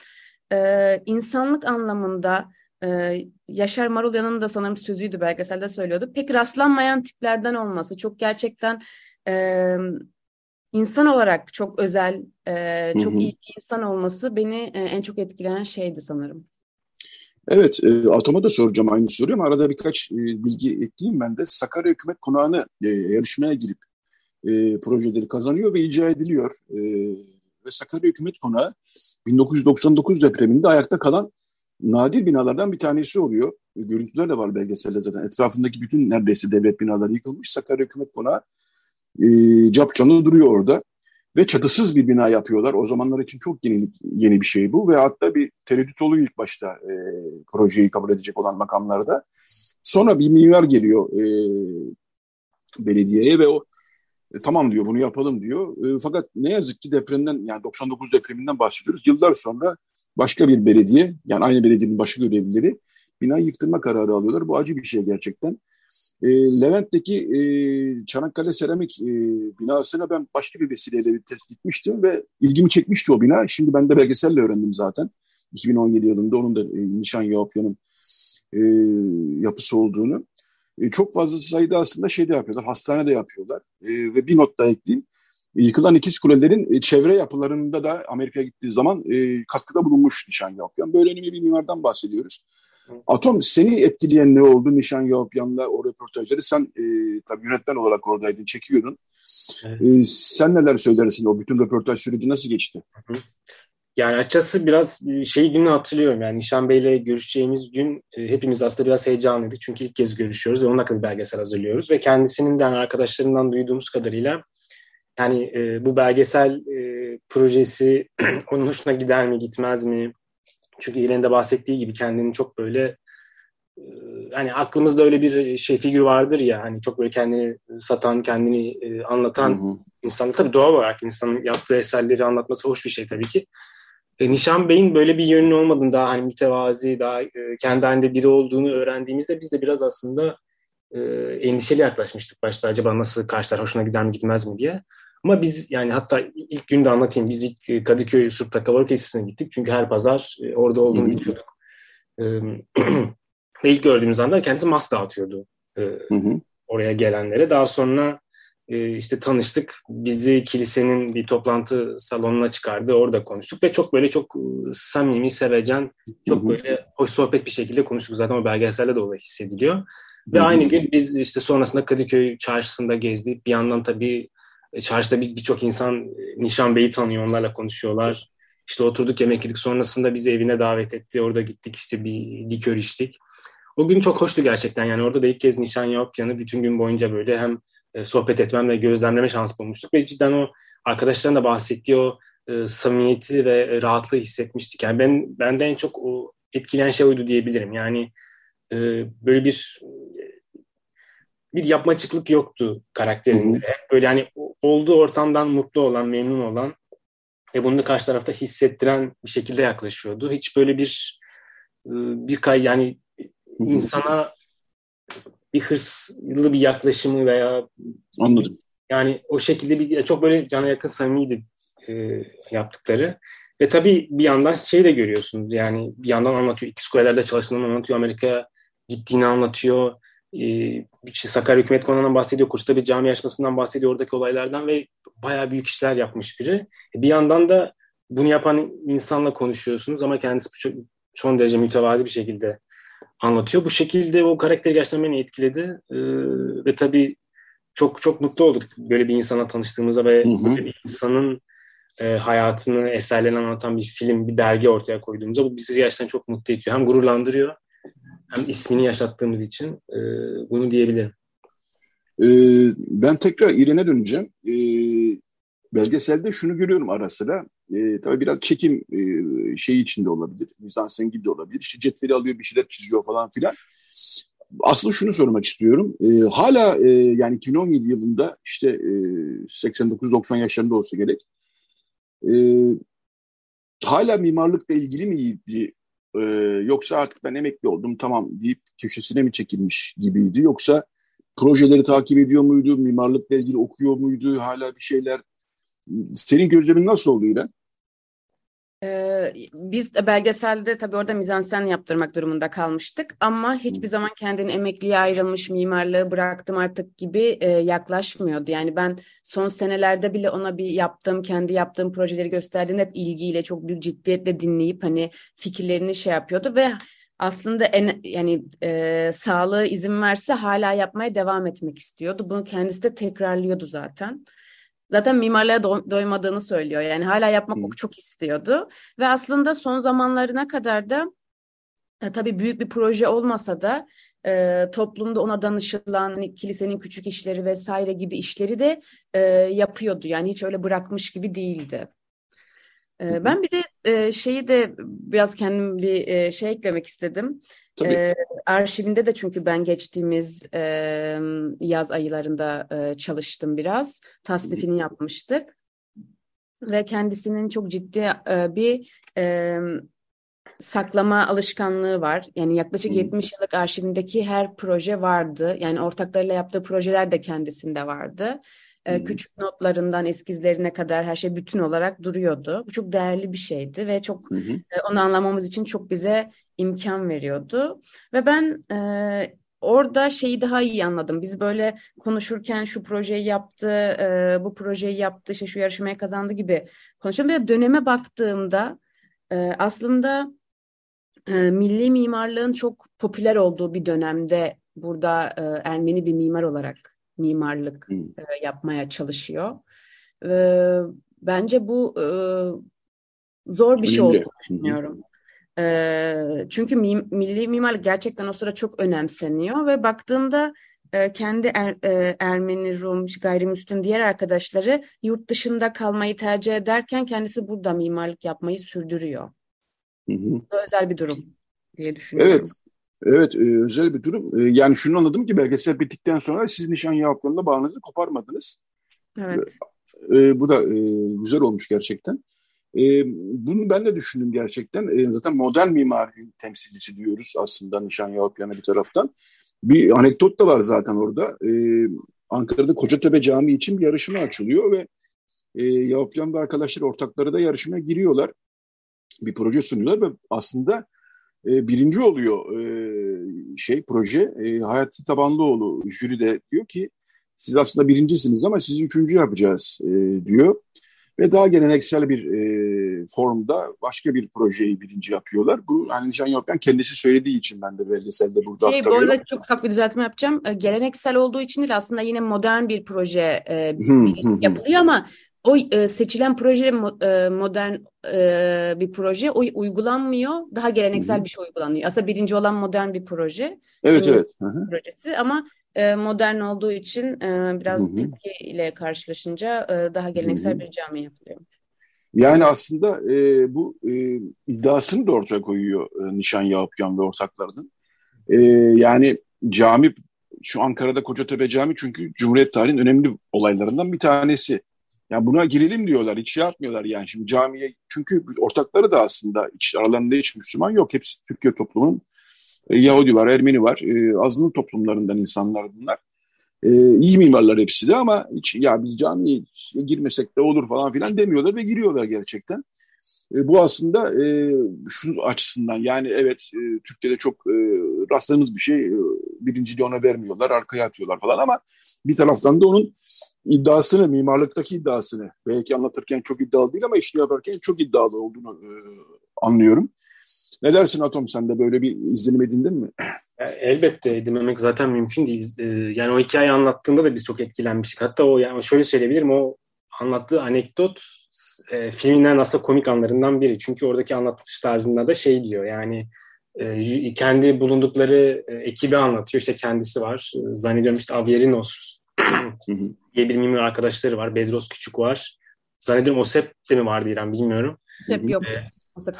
e, insanlık anlamında e, Yaşar Marulya'nın da sanırım sözüydü belgeselde söylüyordu. Pek rastlanmayan tiplerden olması çok gerçekten e, insan olarak çok özel, e, çok hı hı. iyi bir insan olması beni e, en çok etkileyen şeydi sanırım. Evet, e, Atom'a da soracağım aynı soruyu ama arada birkaç e, bilgi ekleyeyim ben de. Sakarya Hükümet Konağı'nı e, yarışmaya girip e, projeleri kazanıyor ve icra ediliyor. E, ve Sakarya Hükümet Konağı 1999 depreminde ayakta kalan nadir binalardan bir tanesi oluyor. E, görüntüler de var belgeselde zaten. Etrafındaki bütün neredeyse devlet binaları yıkılmış. Sakarya Hükümet Konağı e, cap canlı duruyor orada ve çatısız bir bina yapıyorlar. O zamanlar için çok yeni, yeni bir şey bu ve hatta bir tereddüt oluyor ilk başta e, projeyi kabul edecek olan makamlarda. Sonra bir mimar geliyor e, belediyeye ve o e, tamam diyor bunu yapalım diyor. E, fakat ne yazık ki depremden yani 99 depreminden bahsediyoruz. Yıllar sonra başka bir belediye yani aynı belediyenin başka görevlileri binayı yıktırma kararı alıyorlar. Bu acı bir şey gerçekten. E, Levent'teki e, Çanakkale Seramik e, binasına ben başka bir vesileyle bir test gitmiştim ve ilgimi çekmişti o bina. Şimdi ben de belgeselle öğrendim zaten. 2017 yılında onun da e, Nişan Yahopya'nın e, yapısı olduğunu. E, çok fazla sayıda aslında şey de yapıyorlar, hastane de yapıyorlar. E, ve bir not da ekleyeyim. Yıkılan ikiz kulelerin e, çevre yapılarında da Amerika'ya gittiği zaman e, katkıda bulunmuş Nişan Yahopyan. Böyle önemli bir mimardan bahsediyoruz. Atom seni etkileyen ne oldu Nişan Yahopyan'la o röportajları? Sen e, tabii yönetmen olarak oradaydın, çekiyordun. Evet. E, sen neler söylersin? O bütün röportaj süreci nasıl geçti? Yani açıkçası biraz şey günü hatırlıyorum. Yani Nişan Bey'le görüşeceğimiz gün hepimiz aslında biraz heyecanlıydık. Çünkü ilk kez görüşüyoruz ve onun hakkında belgesel hazırlıyoruz. Ve kendisinin de yani arkadaşlarından duyduğumuz kadarıyla yani e, bu belgesel e, projesi onun hoşuna gider mi gitmez mi? Çünkü İren'in de bahsettiği gibi kendini çok böyle e, hani aklımızda öyle bir şey figür vardır ya hani çok böyle kendini satan, kendini e, anlatan hı hı. insan tabii doğal olarak insanın yaptığı eserleri anlatması hoş bir şey tabii ki. E, Nişan Bey'in böyle bir yönünün olmadığını daha hani mütevazi, daha e, kendi halinde biri olduğunu öğrendiğimizde biz de biraz aslında e, endişeli yaklaşmıştık başta. Acaba nasıl karşılar hoşuna gider mi gitmez mi diye. Ama biz yani hatta ilk günde anlatayım. Biz ilk e, Kadıköy Surp'ta Kavalık Lisesi'ne gittik. Çünkü her pazar e, orada olduğunu biliyorduk. Ve ilk gördüğümüz anda kendisi mas dağıtıyordu Hı-hı. oraya gelenlere. Daha sonra işte tanıştık. Bizi kilisenin bir toplantı salonuna çıkardı. Orada konuştuk ve çok böyle çok samimi, sevecen, çok böyle hoş sohbet bir şekilde konuştuk. Zaten o belgeselde de o hissediliyor. Ve aynı gün biz işte sonrasında Kadıköy çarşısında gezdik. Bir yandan tabii e, çarşıda birçok bir insan e, Nişan Bey'i tanıyor, onlarla konuşuyorlar. İşte oturduk yemek yedik. Sonrasında bizi evine davet etti. Orada gittik işte bir likör içtik. O gün çok hoştu gerçekten. Yani orada da ilk kez Nişan Yapyan'ı bütün gün boyunca böyle hem e, sohbet etmem ve gözlemleme şansı bulmuştuk. Ve cidden o arkadaşların da bahsettiği o e, samimiyeti ve rahatlığı hissetmiştik. Yani ben bende en çok o etkileyen şey oydu diyebilirim. Yani e, böyle bir bir yapmacıklık yoktu karakterinde. Hep böyle hani olduğu ortamdan mutlu olan, memnun olan ve bunu karşı tarafta hissettiren bir şekilde yaklaşıyordu. Hiç böyle bir e, bir kay yani insana bir hırslı bir yaklaşımı veya anladım. Yani o şekilde bir çok böyle cana yakın samimiydi e, yaptıkları. Ve tabii bir yandan şey de görüyorsunuz yani bir yandan anlatıyor. İkiz Kuleler'de çalıştığını anlatıyor. Amerika'ya gittiğini anlatıyor. Ee, Sakarya Hükümet Konuğu'ndan bahsediyor. Kursta bir cami yarışmasından bahsediyor oradaki olaylardan ve bayağı büyük işler yapmış biri. Bir yandan da bunu yapan insanla konuşuyorsunuz ama kendisi çok, son derece mütevazi bir şekilde anlatıyor. Bu şekilde o karakteri gerçekten beni etkiledi. Ee, ve tabii çok çok mutlu olduk böyle bir insana tanıştığımızda ve hı hı. böyle bir insanın e, hayatını, eserlerini anlatan bir film, bir belge ortaya koyduğumuzda bu bizi gerçekten çok mutlu ediyor. Hem gururlandırıyor hem ismini yaşattığımız için e, bunu diyebilirim. Ee, ben tekrar İrene döneceğim. Ee, belgeselde şunu görüyorum ara sıra. Ee, tabii biraz çekim e, şeyi içinde olabilir. Mizansen gibi de olabilir. İşte cetveli alıyor bir şeyler çiziyor falan filan. Aslında şunu sormak istiyorum. Ee, hala e, yani 2017 yılında işte e, 89-90 yaşlarında olsa gerek. E, hala mimarlıkla ilgili miydi e, yoksa artık ben emekli oldum tamam deyip köşesine mi çekilmiş gibiydi yoksa projeleri takip ediyor muydu, mimarlıkla ilgili okuyor muydu, hala bir şeyler. Senin gözlemin nasıl oldu İrem? Ee, biz de belgeselde tabii orada mizansen yaptırmak durumunda kalmıştık ama hiçbir zaman kendini emekliye ayrılmış mimarlığı bıraktım artık gibi e, yaklaşmıyordu. Yani ben son senelerde bile ona bir yaptığım, kendi yaptığım projeleri gösterdiğinde hep ilgiyle, çok büyük ciddiyetle dinleyip hani fikirlerini şey yapıyordu ve aslında en yani e, sağlığı izin verse hala yapmaya devam etmek istiyordu. Bunu kendisi de tekrarlıyordu zaten zaten mimarlığa do- doymadığını söylüyor. Yani hala yapmak hmm. çok istiyordu. Ve aslında son zamanlarına kadar da e, tabii büyük bir proje olmasa da e, toplumda ona danışılan hani, kilisenin küçük işleri vesaire gibi işleri de e, yapıyordu. Yani hiç öyle bırakmış gibi değildi. Ben bir de şeyi de biraz kendim bir şey eklemek istedim. Tabii. Arşivinde de çünkü ben geçtiğimiz yaz aylarında çalıştım biraz. Tasnifini yapmıştık. Ve kendisinin çok ciddi bir saklama alışkanlığı var. Yani yaklaşık 70 yıllık arşivindeki her proje vardı. Yani ortaklarıyla yaptığı projeler de kendisinde vardı. E, küçük notlarından eskizlerine kadar her şey bütün olarak duruyordu. Bu çok değerli bir şeydi ve çok E, onu anlamamız için çok bize imkan veriyordu. Ve ben e, orada şeyi daha iyi anladım. Biz böyle konuşurken şu projeyi yaptı, e, bu projeyi yaptı, işte şu yarışmaya kazandı gibi konuşuyorum. Ve döneme baktığımda e, aslında e, milli mimarlığın çok popüler olduğu bir dönemde burada e, Ermeni bir mimar olarak mimarlık e, yapmaya çalışıyor. E, bence bu e, zor bir şey olduğunu düşünüyorum. E, çünkü mi, milli mimarlık gerçekten o sıra çok önemseniyor ve baktığımda e, kendi er, e, Ermeni, Rum, gayrimüslim diğer arkadaşları yurt dışında kalmayı tercih ederken kendisi burada mimarlık yapmayı sürdürüyor. Hı hı. Bu özel bir durum diye düşünüyorum. Evet, Evet, e, özel bir durum. E, yani şunu anladım ki belgesel bittikten sonra siz nişan yahutlarında bağınızı koparmadınız. Evet. E, bu da e, güzel olmuş gerçekten. E, bunu ben de düşündüm gerçekten. E, zaten modern mimarinin temsilcisi diyoruz aslında nişan yahut yana bir taraftan. Bir anekdot da var zaten orada. E, Ankara'da Kocatepe Camii için bir yarışma açılıyor ve e, Yahupyan ve arkadaşlar ortakları da yarışmaya giriyorlar. Bir proje sunuyorlar ve aslında e, birinci oluyor e, şey proje. E, Hayati Tabanlıoğlu jüri de diyor ki siz aslında birincisiniz ama sizi üçüncü yapacağız e, diyor. Ve daha geleneksel bir e, formda başka bir projeyi birinci yapıyorlar. Bu hani Nişan Yapyan kendisi söylediği için ben de belgeselde burada hey, aktarıyorum. Bu arada çok ufak bir düzeltme yapacağım. E, geleneksel olduğu için değil aslında yine modern bir proje e, yapılıyor ama o e, seçilen proje e, modern e, bir proje o uygulanmıyor. Daha geleneksel Hı-hı. bir şey uygulanıyor. Aslında birinci olan modern bir proje. Evet evet. Hı-hı. Projesi ama e, modern olduğu için e, biraz Türkiye ile karşılaşınca e, daha geleneksel bir cami yapılıyor. Yani aslında e, bu e, iddiasını da ortaya koyuyor e, Nişan Yahupyan ve ortaklarının. E, yani cami şu Ankara'da Kocatepe Cami çünkü Cumhuriyet tarihinin önemli olaylarından bir tanesi. Yani buna girelim diyorlar. Hiç şey yapmıyorlar yani. Şimdi camiye çünkü ortakları da aslında hiç aralarında hiç Müslüman yok. Hepsi Türkiye toplumunun e, Yahudi var, Ermeni var. E, azınlık toplumlarından insanlar bunlar. E, iyi mimarlar hepsi de ama hiç ya biz camiye girmesek de olur falan filan demiyorlar ve giriyorlar gerçekten. E, bu aslında e, şu açısından yani evet e, Türkiye'de çok e, rastladığımız bir şey. E, birinciliği ona vermiyorlar, arkaya atıyorlar falan ama bir taraftan da onun iddiasını, mimarlıktaki iddiasını belki anlatırken çok iddialı değil ama işini yaparken çok iddialı olduğunu e, anlıyorum. Ne dersin Atom sen de böyle bir izlenim edindin mi? Elbette edinmemek zaten mümkün değil. E, yani o hikayeyi anlattığında da biz çok etkilenmiştik. Hatta o yani şöyle söyleyebilirim o anlattığı anekdot e, filminden aslında komik anlarından biri. Çünkü oradaki anlatış tarzında da şey diyor yani e, kendi bulundukları e, ekibi anlatıyor. İşte kendisi var. E, zannediyorum işte Avierinos diye bir mimar arkadaşları var. Bedros Küçük var. Zannediyorum Osep de mi vardı İrem bilmiyorum. Hep yok. Ee,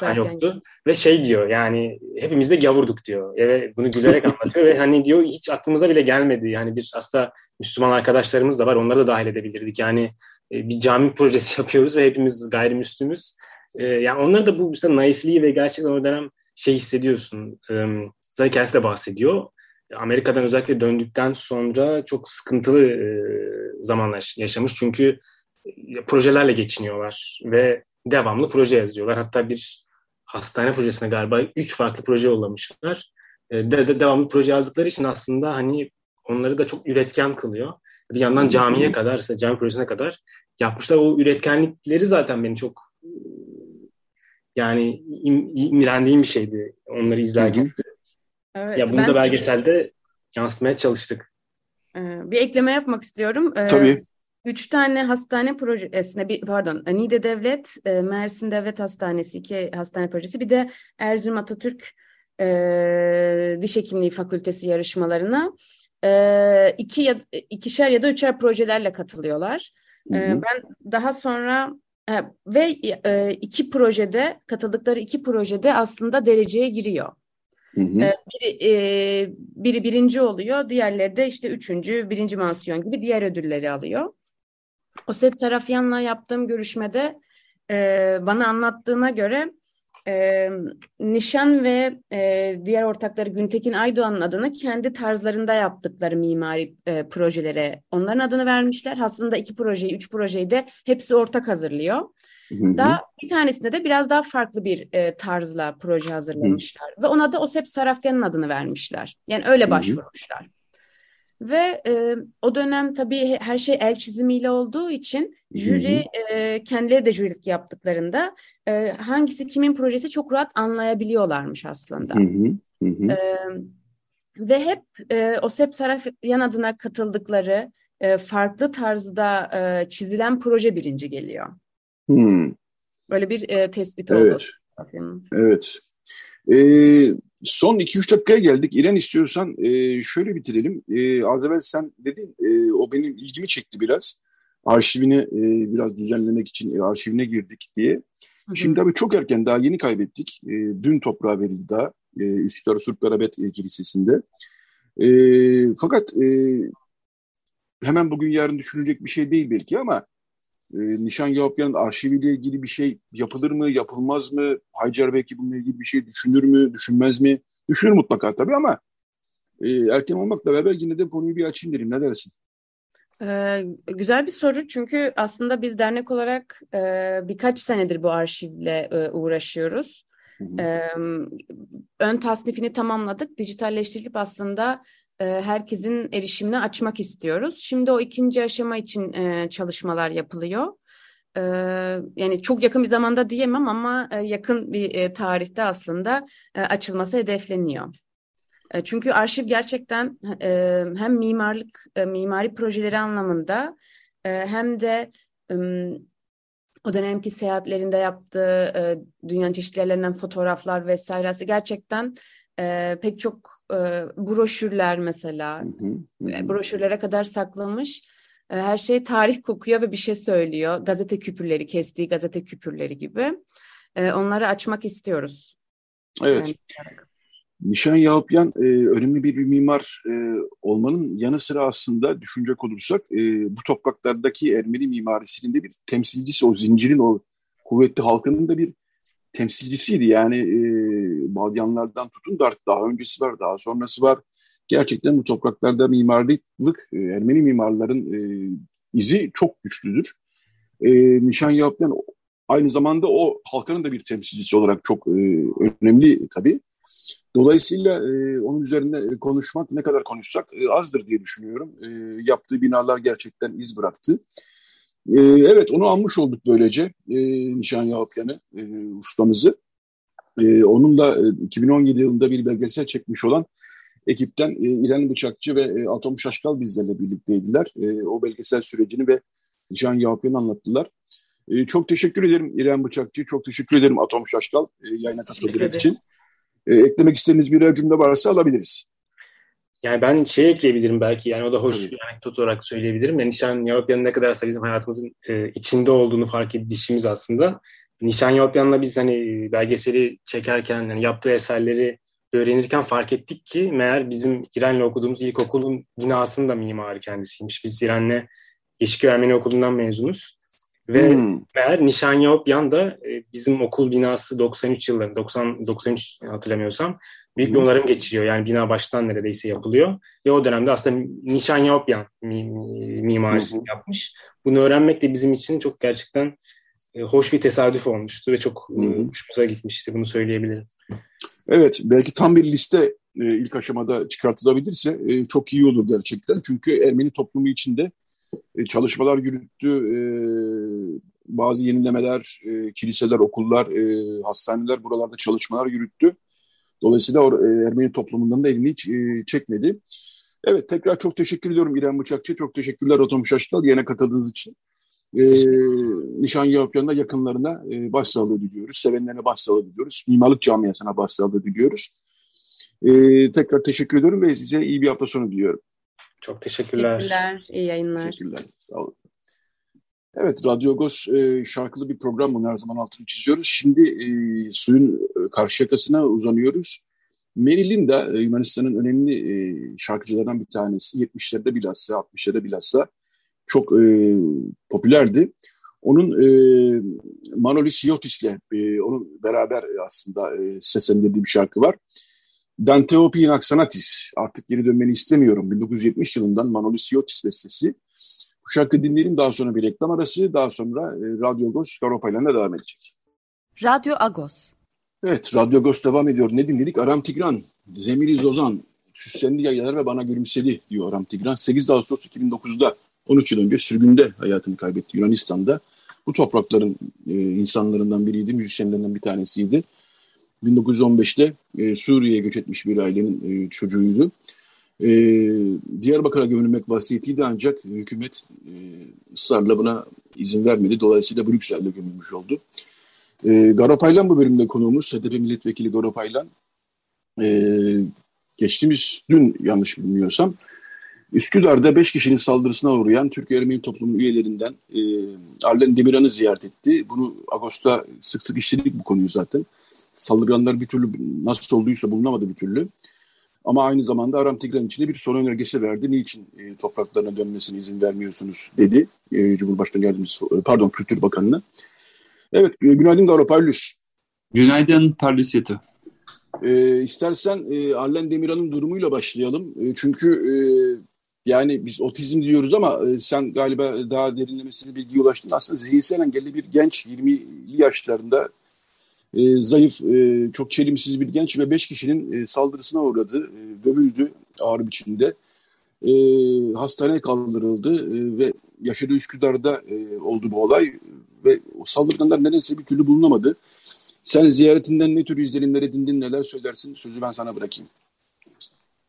ha, yoktu. Ve şey diyor yani hepimiz de gavurduk diyor. Ve bunu gülerek anlatıyor ve hani diyor hiç aklımıza bile gelmedi. Yani bir aslında Müslüman arkadaşlarımız da var. Onları da dahil edebilirdik. Yani e, bir cami projesi yapıyoruz ve hepimiz gayrimüslimiz. E, yani onları da bu mesela naifliği ve gerçekten o dönem şey hissediyorsun. E, zaten kendisi de bahsediyor. Amerika'dan özellikle döndükten sonra çok sıkıntılı e, zamanlar yaşamış. Çünkü e, projelerle geçiniyorlar ve devamlı proje yazıyorlar. Hatta bir hastane projesine galiba üç farklı proje yollamışlar. E, de, de, devamlı proje yazdıkları için aslında hani onları da çok üretken kılıyor. Bir yandan camiye kadar, ise cami projesine kadar yapmışlar. O üretkenlikleri zaten beni çok yani im, imrendiğim bir şeydi onları izlerken. Evet, ya bunu ben da belgeselde yansıtmaya çalıştık. Ee, bir ekleme yapmak istiyorum. Ee, Tabii. Üç tane hastane projesine, bir, pardon, Niğde Devlet, e, Mersin Devlet Hastanesi, iki hastane projesi, bir de Erzurum Atatürk e, Diş Hekimliği Fakültesi yarışmalarına e, iki ya, ikişer ya da üçer projelerle katılıyorlar. Hı hı. Ben daha sonra ve iki projede katıldıkları iki projede aslında dereceye giriyor. Hı hı. Biri, biri birinci oluyor, diğerleri de işte üçüncü, birinci mansiyon gibi diğer ödülleri alıyor. Osep Sarafyan'la yaptığım görüşmede bana anlattığına göre e, Nişan ve e, diğer ortakları Güntekin Aydoğan'ın adını kendi tarzlarında yaptıkları mimari e, projelere onların adını vermişler. Aslında iki projeyi, üç projeyi de hepsi ortak hazırlıyor. Hı Daha bir tanesinde de biraz daha farklı bir e, tarzla proje hazırlamışlar. Hı. Ve ona da Osep Sarafyan'ın adını vermişler. Yani öyle başvurmuşlar. Ve e, o dönem tabii her şey el çizimiyle olduğu için jüri e, kendileri de jürilik yaptıklarında e, hangisi kimin projesi çok rahat anlayabiliyorlarmış aslında. E, ve hep e, Osep Sarafyan adına katıldıkları e, farklı tarzda e, çizilen proje birinci geliyor. Hı. Böyle bir e, tespit evet. oldu. Evet. Ee, Son 2-3 dakikaya geldik. İren istiyorsan e, şöyle bitirelim. E, az evvel sen dedin, e, o benim ilgimi çekti biraz. Arşivini e, biraz düzenlemek için e, arşivine girdik diye. Hı hı. Şimdi tabii çok erken, daha yeni kaybettik. E, dün toprağa verildi daha. E, Üsküdar Surp Garabet e, Kilisesi'nde. E, fakat e, hemen bugün yarın düşünülecek bir şey değil belki ama e, Nişan Yahupyan'ın arşiviyle ilgili bir şey yapılır mı, yapılmaz mı? Hacer belki bununla ilgili bir şey düşünür mü, düşünmez mi? Düşünür mutlaka tabii ama e, erken olmakla beraber yine de konuyu bir açayım derim. Ne dersin? Ee, güzel bir soru çünkü aslında biz dernek olarak e, birkaç senedir bu arşivle e, uğraşıyoruz. Hı hı. ön tasnifini tamamladık. Dijitalleştirilip aslında herkesin erişimine açmak istiyoruz. Şimdi o ikinci aşama için e, çalışmalar yapılıyor. E, yani çok yakın bir zamanda diyemem ama yakın bir tarihte aslında açılması hedefleniyor. Çünkü arşiv gerçekten hem mimarlık, mimari projeleri anlamında hem de o dönemki seyahatlerinde yaptığı dünyanın çeşitli yerlerinden fotoğraflar vesairesi gerçekten pek çok e, broşürler mesela. Hı hı, hı. Broşürlere kadar saklamış. E, her şey tarih kokuyor ve bir şey söylüyor. Gazete küpürleri, kestiği gazete küpürleri gibi. E, onları açmak istiyoruz. Evet. Yani, Nişan Yahupyan e, önemli bir, bir mimar e, olmanın yanı sıra aslında düşünecek olursak e, bu topraklardaki Ermeni mimarisinin de bir temsilcisi, o zincirin o kuvvetli halkının da bir temsilcisiydi. Yani e, Balyanlardan tutun da daha öncesi var, daha sonrası var. Gerçekten bu topraklarda mimarlık, e, Ermeni mimarların e, izi çok güçlüdür. E, Nişan Yahupyan aynı zamanda o halkanın da bir temsilcisi olarak çok e, önemli tabii. Dolayısıyla e, onun üzerine konuşmak ne kadar konuşsak e, azdır diye düşünüyorum. E, yaptığı binalar gerçekten iz bıraktı. E, evet onu almış olduk böylece e, Nişan Yahapyan'ı, e, ustamızı. E, onun da e, 2017 yılında bir belgesel çekmiş olan ekipten e, İrem Bıçakçı ve e, Atom Şaşkal bizlerle birlikteydiler. E, o belgesel sürecini ve Nişan Yahapyan'ı anlattılar. E, çok teşekkür ederim İrem Bıçakçı, çok teşekkür ederim Atom Şaşkal e, yayına katıldığınız için. E, eklemek istediğiniz bir cümle varsa alabiliriz. Yani ben şey ekleyebilirim belki yani o da hoş bir anekdot olarak söyleyebilirim. Yani Nişan Yavapyan'ın ne kadarsa bizim hayatımızın e, içinde olduğunu fark edişimiz aslında. Nişan Yavapyan'la biz hani belgeseli çekerken yani yaptığı eserleri öğrenirken fark ettik ki meğer bizim İren'le okuduğumuz ilkokulun binasının da mimarı kendisiymiş. Biz İren'le Yeşilköy Ermeni Okulu'ndan mezunuz. Ve hmm. meğer Nişanyopyan da e, bizim okul binası 93 yıllarında, 90, 93 hatırlamıyorsam büyük hmm. bir onarım geçiriyor. Yani bina baştan neredeyse yapılıyor. Ve o dönemde aslında Nişanyopyan mimarisini hmm. yapmış. Bunu öğrenmek de bizim için çok gerçekten e, hoş bir tesadüf olmuştu ve çok hmm. hoşumuza gitmişti. Bunu söyleyebilirim. Evet, belki tam bir liste ilk aşamada çıkartılabilirse çok iyi olur gerçekten. Çünkü Ermeni toplumu içinde e, çalışmalar yürüttü. E, bazı yenilemeler, e, kiliseler, okullar, hastaneler buralarda çalışmalar yürüttü. Dolayısıyla o Ermeni toplumundan da elini hiç çekmedi. Evet tekrar çok teşekkür ediyorum İrem Bıçakçı. Çok teşekkürler Otom Şaşkal yine katıldığınız için. E, Nişan Yahupyan'da yakınlarına e, başsağlığı diliyoruz. Sevenlerine başsağlığı diliyoruz. Mimarlık camiasına başsağlığı diliyoruz. E, tekrar teşekkür ediyorum ve size iyi bir hafta sonu diliyorum. Çok teşekkürler. Teşekkürler. İyi yayınlar. Teşekkürler. Sağ olun. Evet, Radyo Agos e, şarkılı bir program bunu her zaman altını çiziyoruz. Şimdi e, suyun e, karşı yakasına uzanıyoruz. Mary Linda e, Yunanistan'ın önemli e, şarkıcılarından bir tanesi. 70'lerde bilhassa, 60'larda bilhassa çok e, popülerdi. Onun e, Manolis Yotis'le e, onun beraber aslında e, seslendirdiği bir şarkı var. Danteopi Inaxanatis, artık geri dönmeni istemiyorum. 1970 yılından Manolis Yotis bestesi. Bu şarkı dinleyelim daha sonra bir reklam arası. Daha sonra e, Radyo Agos Europa ile devam edecek. Radyo Agos. Evet, Radyo Agos devam ediyor. Ne dinledik? Aram Tigran, Zemiri Zozan, süslendi yaylar ve bana gülümsedi diyor Aram Tigran. 8 Ağustos 2009'da 13 yıl önce sürgünde hayatını kaybetti Yunanistan'da. Bu toprakların e, insanlarından biriydi, müzisyenlerinden bir tanesiydi. 1915'te e, Suriye'ye göç etmiş bir ailenin e, çocuğuydu. E, Diyarbakır'a gömülmek vasiyetiydi ancak hükümet e, ısrarla buna izin vermedi. Dolayısıyla Brüksel'de gömülmüş oldu. E, Garopaylan bu bölümde konuğumuz. HDP milletvekili Garopaylan. E, geçtiğimiz dün yanlış bilmiyorsam Üsküdar'da 5 kişinin saldırısına uğrayan Türk Ermeni toplumu üyelerinden e, Arlen Demirhan'ı ziyaret etti. Bunu Ağustos'ta sık sık işledik bu konuyu zaten. Saldırganlar bir türlü nasıl olduysa bulunamadı bir türlü. Ama aynı zamanda Aram Tigran içinde bir sorun önergesi verdi. Niçin e, topraklarına dönmesine izin vermiyorsunuz dedi e, Cumhurbaşkanı Yardımcısı, e, pardon Kültür Bakanı'na. Evet, e, günaydın Garo Parlus. Günaydın Parlus Yeto. E, istersen e, Arlen Demirhan'ın durumuyla başlayalım. E, çünkü e, yani biz otizm diyoruz ama e, sen galiba daha derinlemesine bilgi ulaştın. Aslında zihinsel engelli bir genç 20'li yaşlarında e, zayıf, e, çok çelimsiz bir genç ve beş kişinin e, saldırısına uğradı, e, dövüldü ağır biçimde. E, hastaneye kaldırıldı e, ve yaşadığı Üsküdar'da e, oldu bu olay ve saldırganlar nedense bir türlü bulunamadı. Sen ziyaretinden ne tür izlenimler edindin, neler söylersin? Sözü ben sana bırakayım.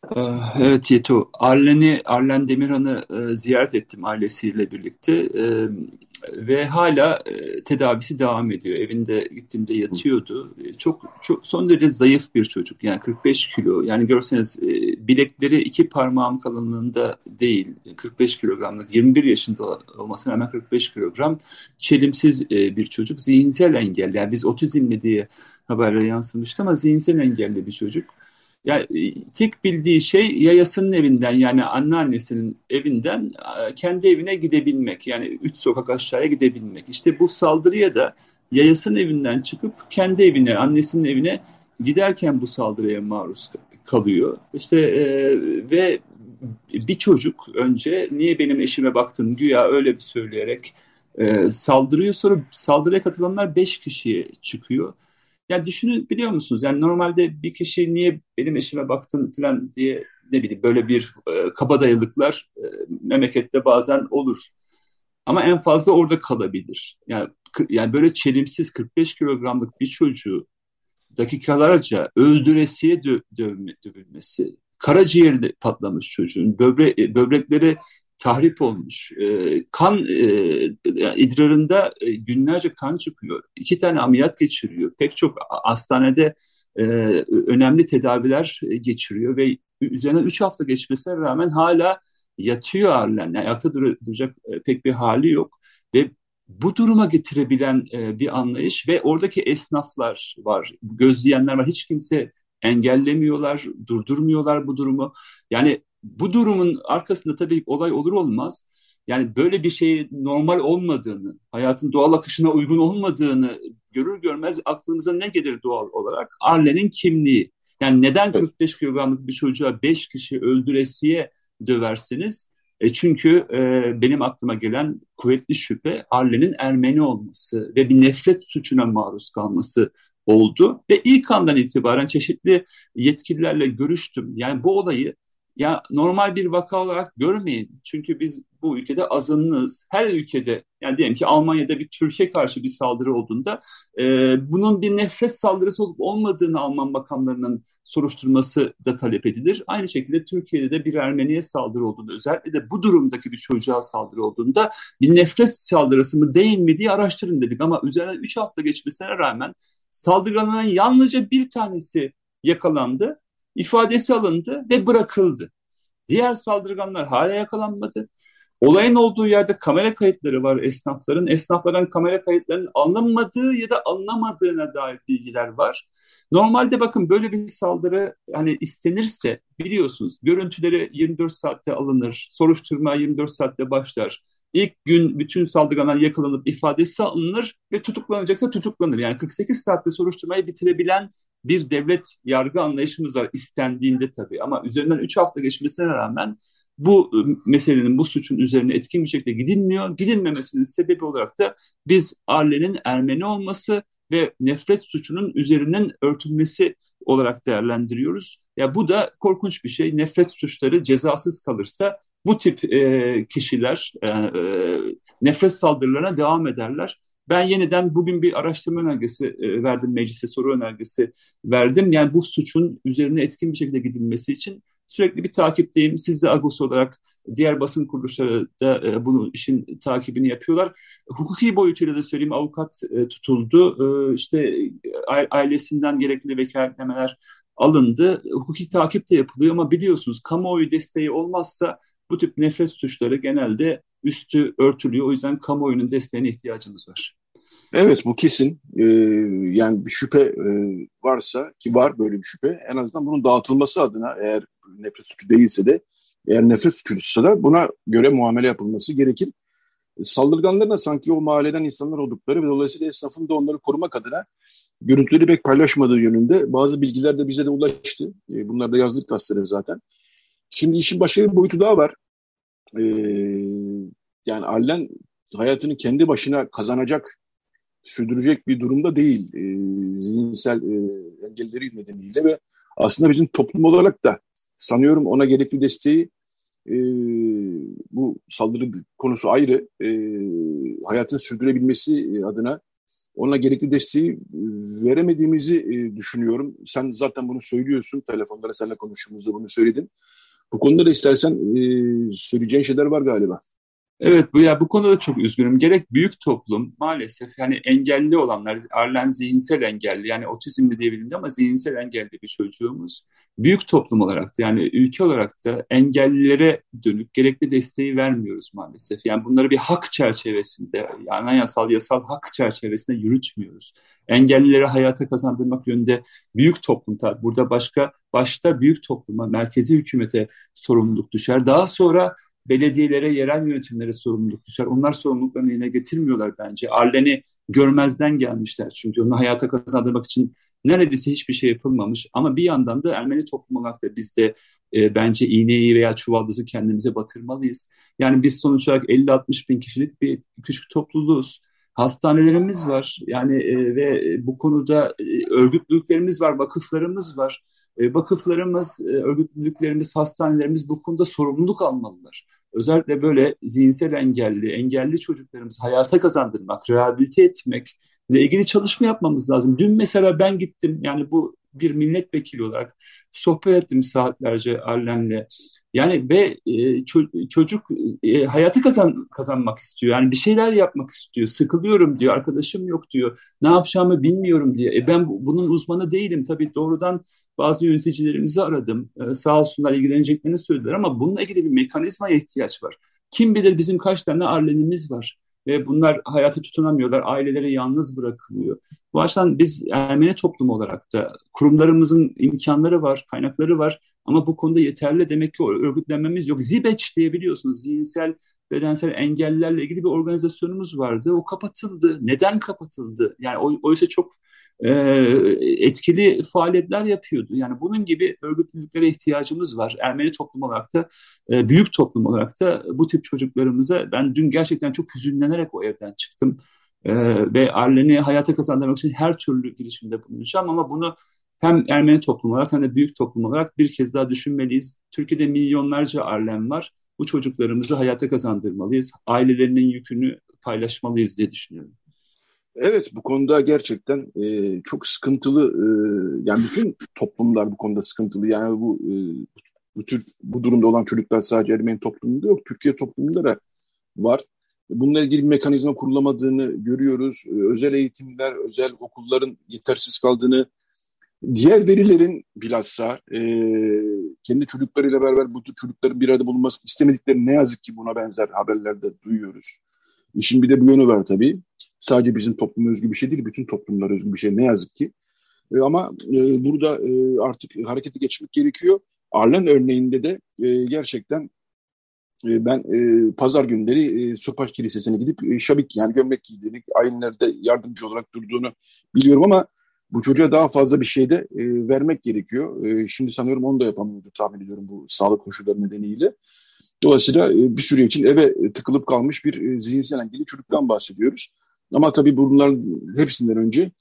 Ah, evet Yeto, Arlen'i, Arlen Demirhan'ı e, ziyaret ettim ailesiyle birlikte. E, ve hala e, tedavisi devam ediyor. Evinde gittiğimde yatıyordu. E, çok çok son derece zayıf bir çocuk. Yani 45 kilo. Yani görseniz bilekleri iki parmağım kalınlığında değil. 45 kilogramlık. 21 yaşında olmasına rağmen 45 kilogram. Çelimsiz bir çocuk. Zihinsel engelli. Yani biz otizmli diye haberlere yansımıştı ama zihinsel engelli bir çocuk. Yani e, tek bildiği şey yayasının evinden yani anneannesinin evinden e, kendi evine gidebilmek. Yani üç sokak aşağıya gidebilmek. İşte bu saldırıya da yayasının evinden çıkıp kendi evine, annesinin evine giderken bu saldırıya maruz kalıyor. İşte e, ve bir çocuk önce niye benim eşime baktın güya öyle bir söyleyerek e, saldırıyor. Sonra saldırıya katılanlar beş kişiye çıkıyor. Ya düşünün biliyor musunuz? Yani normalde bir kişi niye benim eşime baktın falan diye ne bileyim böyle bir e, kabadayılıklar e, memlekette bazen olur. Ama en fazla orada kalabilir. Yani yani böyle çelimsiz 45 kilogramlık bir çocuğu dakikalarca öldüresiye dö dövme, dövülmesi, karaciğeri patlamış çocuğun, böbre e, böbrekleri tahrip olmuş. E, kan e, idrarında e, günlerce kan çıkıyor. İki tane ameliyat geçiriyor. Pek çok hastanede e, önemli tedaviler geçiriyor ve üzerine üç hafta geçmesine rağmen hala yatıyor halen. Yani ayakta dur duracak e, pek bir hali yok ve bu duruma getirebilen e, bir anlayış ve oradaki esnaflar var, gözleyenler var. Hiç kimse engellemiyorlar, durdurmuyorlar bu durumu. Yani bu durumun arkasında tabii olay olur olmaz yani böyle bir şey normal olmadığını, hayatın doğal akışına uygun olmadığını görür görmez aklınıza ne gelir doğal olarak? Arlen'in kimliği. Yani neden 45 kilogramlık bir çocuğa 5 kişi öldüresiye döverseniz? E çünkü e, benim aklıma gelen kuvvetli şüphe Arlen'in Ermeni olması ve bir nefret suçuna maruz kalması oldu. Ve ilk andan itibaren çeşitli yetkililerle görüştüm. Yani bu olayı ya normal bir vaka olarak görmeyin. Çünkü biz bu ülkede azınlığız. Her ülkede yani diyelim ki Almanya'da bir Türkiye karşı bir saldırı olduğunda e, bunun bir nefret saldırısı olup olmadığını Alman makamlarının soruşturması da talep edilir. Aynı şekilde Türkiye'de de bir Ermeniye saldırı olduğunda özellikle de bu durumdaki bir çocuğa saldırı olduğunda bir nefret saldırısı mı değil mi diye araştırın dedik. Ama üzerinden 3 hafta geçmesine rağmen saldırganların yalnızca bir tanesi yakalandı ifadesi alındı ve bırakıldı. Diğer saldırganlar hala yakalanmadı. Olayın olduğu yerde kamera kayıtları var esnafların. Esnafların kamera kayıtlarının alınmadığı ya da alınamadığına dair bilgiler var. Normalde bakın böyle bir saldırı hani istenirse biliyorsunuz görüntüleri 24 saatte alınır. Soruşturma 24 saatte başlar. İlk gün bütün saldırganlar yakalanıp ifadesi alınır ve tutuklanacaksa tutuklanır. Yani 48 saatte soruşturmayı bitirebilen bir devlet yargı anlayışımız var istendiğinde tabii ama üzerinden 3 hafta geçmesine rağmen bu ıı, meselenin, bu suçun üzerine etkin bir şekilde gidilmiyor. Gidilmemesinin sebebi olarak da biz Arlen'in Ermeni olması ve nefret suçunun üzerinin örtülmesi olarak değerlendiriyoruz. Ya bu da korkunç bir şey. Nefret suçları cezasız kalırsa bu tip e, kişiler e, e, nefret saldırılarına devam ederler. Ben yeniden bugün bir araştırma önergesi e, verdim meclise, soru önergesi verdim. Yani bu suçun üzerine etkin bir şekilde gidilmesi için sürekli bir takipteyim. Siz de Agos olarak diğer basın kuruluşları da e, bunun işin takibini yapıyorlar. Hukuki boyutuyla da söyleyeyim avukat e, tutuldu. E, işte ailesinden gerekli vekaletlemeler alındı. Hukuki takip de yapılıyor ama biliyorsunuz kamuoyu desteği olmazsa bu tip nefret suçları genelde üstü örtülüyor. O yüzden kamuoyunun desteğine ihtiyacımız var. Evet bu kesin. Ee, yani bir şüphe e, varsa ki var böyle bir şüphe en azından bunun dağıtılması adına eğer nefret suçu değilse de eğer nefret suçuysa da buna göre muamele yapılması gerekir. Saldırganların sanki o mahalleden insanlar oldukları ve dolayısıyla esnafın da onları korumak adına görüntüleri pek paylaşmadığı yönünde bazı bilgiler de bize de ulaştı. E, bunları da yazdık gazetede zaten. Şimdi işin başka bir boyutu daha var. Ee, yani Allen hayatını kendi başına kazanacak, sürdürecek bir durumda değil. E, zihinsel e, engelleri nedeniyle ve aslında bizim toplum olarak da sanıyorum ona gerekli desteği e, bu saldırı konusu ayrı. E, hayatını sürdürebilmesi adına ona gerekli desteği veremediğimizi e, düşünüyorum. Sen zaten bunu söylüyorsun. Telefonlara seninle konuştuğumuzda bunu söyledin. Bu konuda da istersen e, söyleyeceğin şeyler var galiba. Evet bu ya bu konuda çok üzgünüm. Gerek büyük toplum maalesef yani engelli olanlar, Arlen zihinsel engelli yani otizmli diyebilindi ama zihinsel engelli bir çocuğumuz. Büyük toplum olarak da yani ülke olarak da engellilere dönük gerekli desteği vermiyoruz maalesef. Yani bunları bir hak çerçevesinde, anayasal yasal hak çerçevesinde yürütmüyoruz. Engellilere hayata kazandırmak yönünde büyük toplum tabi burada başka başta büyük topluma, merkezi hükümete sorumluluk düşer. Daha sonra belediyelere, yerel yönetimlere sorumluluk düşer. Onlar sorumluluklarını yerine getirmiyorlar bence. Arlen'i görmezden gelmişler çünkü onu hayata kazandırmak için neredeyse hiçbir şey yapılmamış. Ama bir yandan da Ermeni toplum olarak da biz de e, bence iğneyi veya çuvaldızı kendimize batırmalıyız. Yani biz sonuç olarak 50-60 bin kişilik bir küçük topluluğuz hastanelerimiz var. Yani e, ve bu konuda e, örgütlülüklerimiz var, vakıflarımız var. E, vakıflarımız, e, örgütlülüklerimiz, hastanelerimiz bu konuda sorumluluk almalılar. Özellikle böyle zihinsel engelli, engelli çocuklarımızı hayata kazandırmak, rehabilite etmek ile ilgili çalışma yapmamız lazım. Dün mesela ben gittim yani bu bir milletvekili olarak sohbet ettim saatlerce Arlen'le. Yani ve e, çocuk e, hayatı kazan kazanmak istiyor. Yani bir şeyler yapmak istiyor. Sıkılıyorum diyor. Arkadaşım yok diyor. Ne yapacağımı bilmiyorum diye. E, ben bunun uzmanı değilim. Tabii doğrudan bazı yöneticilerimizi aradım. E, sağ olsunlar ilgileneceklerini söylediler ama bununla ilgili bir mekanizmaya ihtiyaç var. Kim bilir bizim kaç tane arlenimiz var ve bunlar hayata tutunamıyorlar, aileleri yalnız bırakılıyor. Bu açıdan biz Ermeni toplumu olarak da kurumlarımızın imkanları var, kaynakları var ama bu konuda yeterli demek ki örgütlenmemiz yok. Zibeç diye biliyorsunuz zihinsel bedensel engellilerle ilgili bir organizasyonumuz vardı. O kapatıldı. Neden kapatıldı? Yani oysa çok e, etkili faaliyetler yapıyordu. Yani bunun gibi örgütlülüklere ihtiyacımız var. Ermeni toplum olarak da, e, büyük toplum olarak da bu tip çocuklarımıza ben dün gerçekten çok hüzünlenerek o evden çıktım. E, ve Arlen'i hayata kazandırmak için her türlü girişimde bulunacağım ama bunu hem Ermeni toplum olarak hem de büyük toplum olarak bir kez daha düşünmeliyiz. Türkiye'de milyonlarca Arlen var. Bu çocuklarımızı hayata kazandırmalıyız. Ailelerinin yükünü paylaşmalıyız diye düşünüyorum. Evet bu konuda gerçekten e, çok sıkıntılı e, yani bütün toplumlar bu konuda sıkıntılı yani bu e, bu tür bu durumda olan çocuklar sadece Ermeni toplumunda yok Türkiye toplumunda da var. Bununla ilgili bir mekanizma kurulamadığını görüyoruz. Özel eğitimler, özel okulların yetersiz kaldığını, diğer verilerin bilhassa e, kendi çocuklarıyla beraber bu çocukların bir arada bulunmasını istemedikleri ne yazık ki buna benzer haberlerde duyuyoruz. İşin bir de bu yönü var tabii sadece bizim topluma özgü bir şey değil, bütün toplumlara özgü bir şey ne yazık ki. E, ama e, burada e, artık harekete geçmek gerekiyor. Arlen örneğinde de e, gerçekten e, ben e, pazar günleri e, Surpaş Kilisesi'ne gidip e, şabik yani gömlek giydiğini, ayinlerde yardımcı olarak durduğunu biliyorum ama bu çocuğa daha fazla bir şey de e, vermek gerekiyor. E, şimdi sanıyorum onu da yapamıyordu tahmin ediyorum bu sağlık koşulları nedeniyle. Dolayısıyla e, bir süre için eve tıkılıp kalmış bir e, zihinsel engelli çocuktan bahsediyoruz. Ama tabii bunların hepsinden önce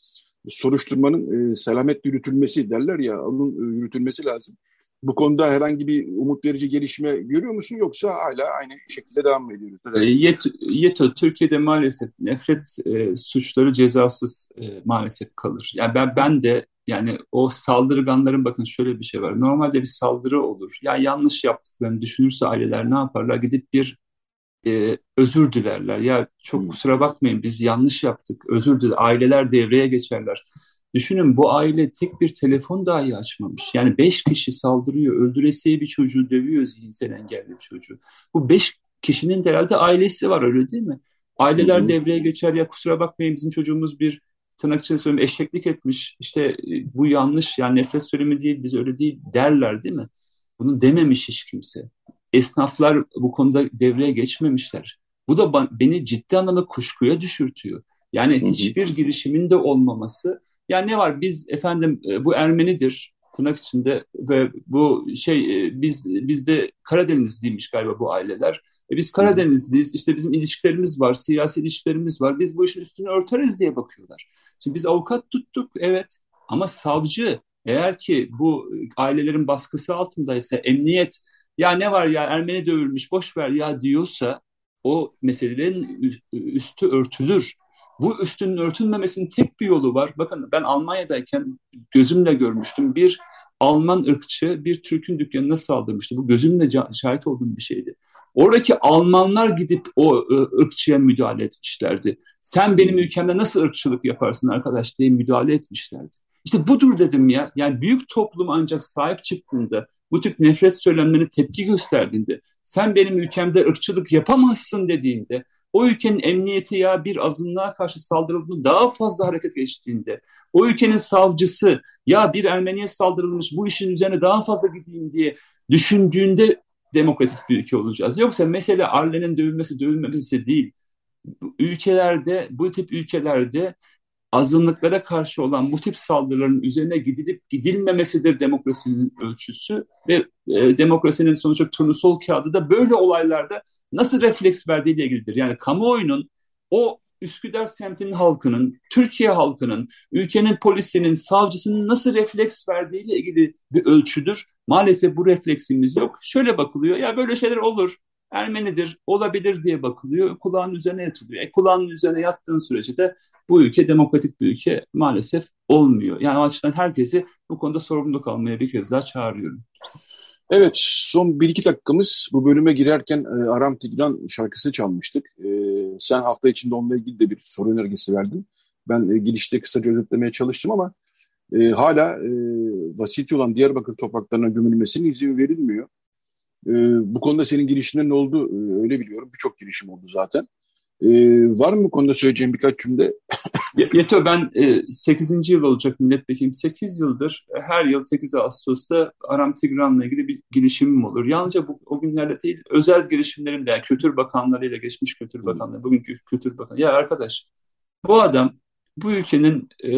soruşturmanın e, selamet yürütülmesi derler ya, onun e, yürütülmesi lazım. Bu konuda herhangi bir umut verici gelişme görüyor musun yoksa hala aynı şekilde devam mı ediyoruz? E, Yet, Yeto, Türkiye'de maalesef nefret e, suçları cezasız e, maalesef kalır. Yani ben ben de yani o saldırganların bakın şöyle bir şey var. Normalde bir saldırı olur. Ya yani yanlış yaptıklarını düşünürse aileler ne yaparlar? Gidip bir e, özür dilerler. Ya çok kusura bakmayın biz yanlış yaptık. Özür diler. Aileler devreye geçerler. Düşünün bu aile tek bir telefon dahi açmamış. Yani beş kişi saldırıyor, öldüresiye bir çocuğu dövüyor zihinsel engelli bir çocuğu. Bu beş kişinin de herhalde ailesi var öyle değil mi? Aileler hı devreye geçer ya kusura bakmayın bizim çocuğumuz bir tırnak içinde söyleyeyim eşeklik etmiş. İşte e, bu yanlış yani nefret söylemi değil biz öyle değil derler değil mi? Bunu dememiş hiç kimse esnaflar bu konuda devreye geçmemişler. Bu da beni ciddi anlamda kuşkuya düşürtüyor. Yani hiçbir girişimin de olmaması. Yani ne var biz efendim e, bu Ermenidir tırnak içinde ve bu şey e, biz bizde Karadenizliymiş galiba bu aileler. E biz Karadenizliyiz işte bizim ilişkilerimiz var, siyasi ilişkilerimiz var. Biz bu işin üstünü örteriz diye bakıyorlar. Şimdi biz avukat tuttuk evet ama savcı eğer ki bu ailelerin baskısı altındaysa emniyet ya ne var ya Ermeni dövülmüş boş ver ya diyorsa o meselelerin üstü örtülür. Bu üstünün örtülmemesinin tek bir yolu var. Bakın ben Almanya'dayken gözümle görmüştüm. Bir Alman ırkçı bir Türk'ün dükkanına saldırmıştı. Bu gözümle şahit olduğum bir şeydi. Oradaki Almanlar gidip o e, ırkçıya müdahale etmişlerdi. Sen benim ülkemde nasıl ırkçılık yaparsın arkadaş diye müdahale etmişlerdi. İşte budur dedim ya. Yani büyük toplum ancak sahip çıktığında, bu tip nefret söylemlerine tepki gösterdiğinde, sen benim ülkemde ırkçılık yapamazsın dediğinde, o ülkenin emniyeti ya bir azınlığa karşı saldırıldığında daha fazla hareket geçtiğinde, o ülkenin savcısı ya bir Ermeniye saldırılmış bu işin üzerine daha fazla gideyim diye düşündüğünde demokratik bir ülke olacağız. Yoksa mesele Arlen'in dövülmesi dövülmemesi değil. Ülkelerde, bu tip ülkelerde azınlıklara karşı olan bu tip saldırıların üzerine gidilip gidilmemesidir demokrasinin ölçüsü ve e, demokrasinin sonuçta turnusol kağıdı da böyle olaylarda nasıl refleks verdiğiyle ilgilidir. Yani kamuoyunun o Üsküdar semtinin halkının, Türkiye halkının, ülkenin polisinin, savcısının nasıl refleks verdiğiyle ilgili bir ölçüdür. Maalesef bu refleksimiz yok. Şöyle bakılıyor, ya böyle şeyler olur, Ermenidir, olabilir diye bakılıyor, kulağın üzerine yatılıyor. E, kulağın üzerine yattığın sürece de bu ülke demokratik bir ülke maalesef olmuyor. Yani o açıdan herkesi bu konuda sorumlu kalmaya bir kez daha çağırıyorum. Evet, son bir iki dakikamız bu bölüme girerken e, Aram Tigran şarkısı çalmıştık. E, sen hafta içinde onunla ilgili de bir soru önergesi verdin. Ben e, girişte kısaca özetlemeye çalıştım ama e, hala e, vasiti olan Diyarbakır topraklarına gömülmesine izin verilmiyor. E, bu konuda senin girişinden ne oldu e, öyle biliyorum. Birçok girişim oldu zaten. E, var mı bu konuda söyleyeceğim birkaç cümle? Yeto ben e, 8. yıl olacak milletvekilim. 8 yıldır e, her yıl 8 Ağustos'ta Aram Tigran'la ilgili bir girişimim olur. Yalnızca bu, o günlerde değil özel girişimlerim de yani Kültür Bakanlarıyla geçmiş Kültür Bakanları, bugünkü Kültür Bakanı. Ya arkadaş bu adam bu ülkenin e,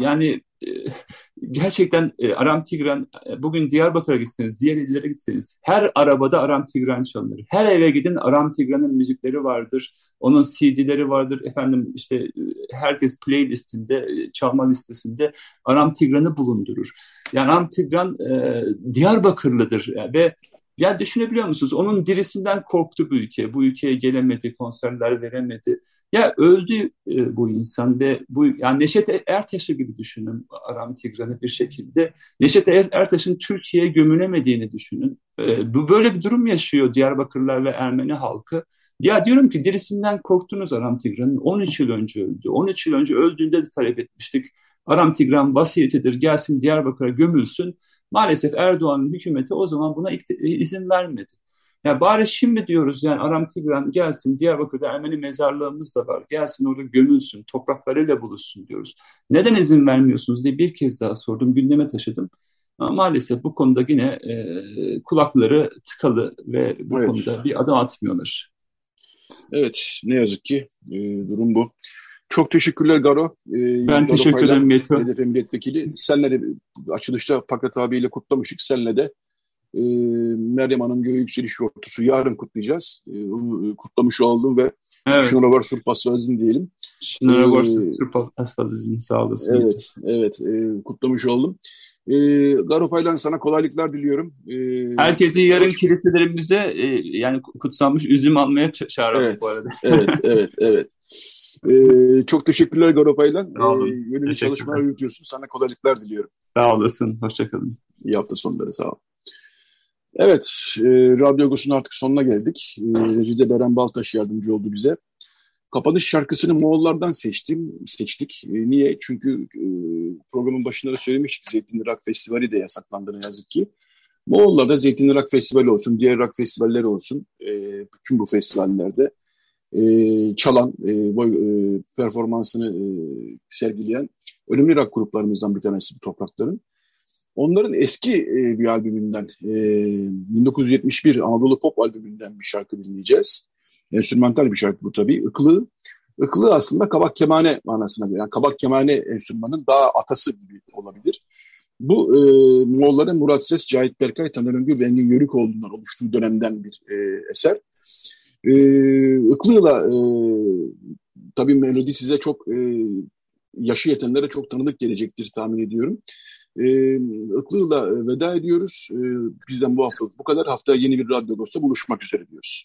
yani gerçekten e, Aram Tigran e, bugün Diyarbakır'a gitseniz, diğer illere gitseniz her arabada Aram Tigran çalınır. Her eve gidin Aram Tigran'ın müzikleri vardır. Onun CD'leri vardır. Efendim işte e, herkes playlistinde, çalma listesinde Aram Tigran'ı bulundurur. Yani Aram Tigran e, Diyarbakırlıdır ve ya düşünebiliyor musunuz? Onun dirisinden korktu bu ülke. Bu ülkeye gelemedi, konserler veremedi. Ya öldü e, bu insan ve bu yani Neşet Ertaş'ı gibi düşünün Aram Tigran'ı bir şekilde. Neşet er-, Ertaş'ın Türkiye'ye gömülemediğini düşünün. E, bu böyle bir durum yaşıyor Diyarbakırlar ve Ermeni halkı. Ya diyorum ki dirisinden korktunuz Aram Tigran'ın. 13 yıl önce öldü. 13 yıl önce öldüğünde de talep etmiştik. Aram Tigran vasiyetidir gelsin Diyarbakır'a gömülsün. Maalesef Erdoğan'ın hükümeti o zaman buna izin vermedi. Ya bari şimdi diyoruz yani Aram Tigran gelsin Diyarbakır'da Ermeni mezarlığımız da var. Gelsin orada gömülsün, topraklarıyla buluşsun diyoruz. Neden izin vermiyorsunuz diye bir kez daha sordum, gündeme taşıdım. Ama maalesef bu konuda yine e, kulakları tıkalı ve bu evet. konuda bir adım atmıyorlar. Evet, ne yazık ki e, durum bu. Çok teşekkürler Garo. Ee, ben teşekkür ederim Meto. HDP milletvekili. Senle de açılışta Pakat abiyle kutlamıştık. Senle de e, Meryem Hanım Göğe Yükseliş Yortusu yarın kutlayacağız. E, onu kutlamış oldum ve evet. şuna var Surp Asfalizin diyelim. Şuna var ee, Surp Asfalizin sağ olasın. Evet, evet e, kutlamış oldum. E, Garopay'dan sana kolaylıklar diliyorum. E, Herkesi yarın hoş... kiliselerimize e, yani kutsanmış üzüm almaya çağıralım evet, bu arada. evet, evet, evet. E, çok teşekkürler Garopay'la. Sağ olun. E, çalışmalar yürütüyorsun. Sana kolaylıklar diliyorum. Sağ olasın. Hoşçakalın. İyi hafta sonları. Sağ ol. Evet, e, Radyo Agos'un artık sonuna geldik. E, Recide Beren Baltaş yardımcı oldu bize. Kapanış şarkısını Moğollardan seçtim, seçtik. E, niye? Çünkü e, programın başında da söylemiştik. Zeytinli Rock Festivali de yasaklandı ne yazık ki. Moğollarda Zeytinli Rock Festivali olsun, diğer rock festivalleri olsun. E, bütün bu festivallerde e, çalan, e, performansını sergileyen önemli rock gruplarımızdan bir tanesi bu toprakların. Onların eski bir albümünden, e, 1971 Anadolu Pop albümünden bir şarkı dinleyeceğiz. Enstrümantal bir şarkı bu tabii. Iklı, Iklı aslında kabak kemane manasına geliyor. Yani kabak kemane enstrümanın daha atası gibi olabilir. Bu e, Moğolların Murat Ses, Cahit Berkay, Taner Öngür ve Engin Yörükoğlu'ndan oluştuğu dönemden bir e, eser. E, Iklı'la e, tabii melodi size çok e, yaşı yetenlere çok tanıdık gelecektir tahmin ediyorum. E, Iklı'la veda ediyoruz. E, bizden bu hafta bu kadar. Hafta yeni bir Radyo Dost'ta buluşmak üzere diyoruz.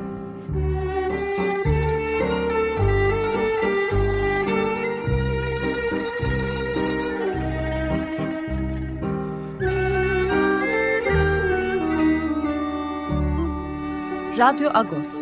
Radyo Agos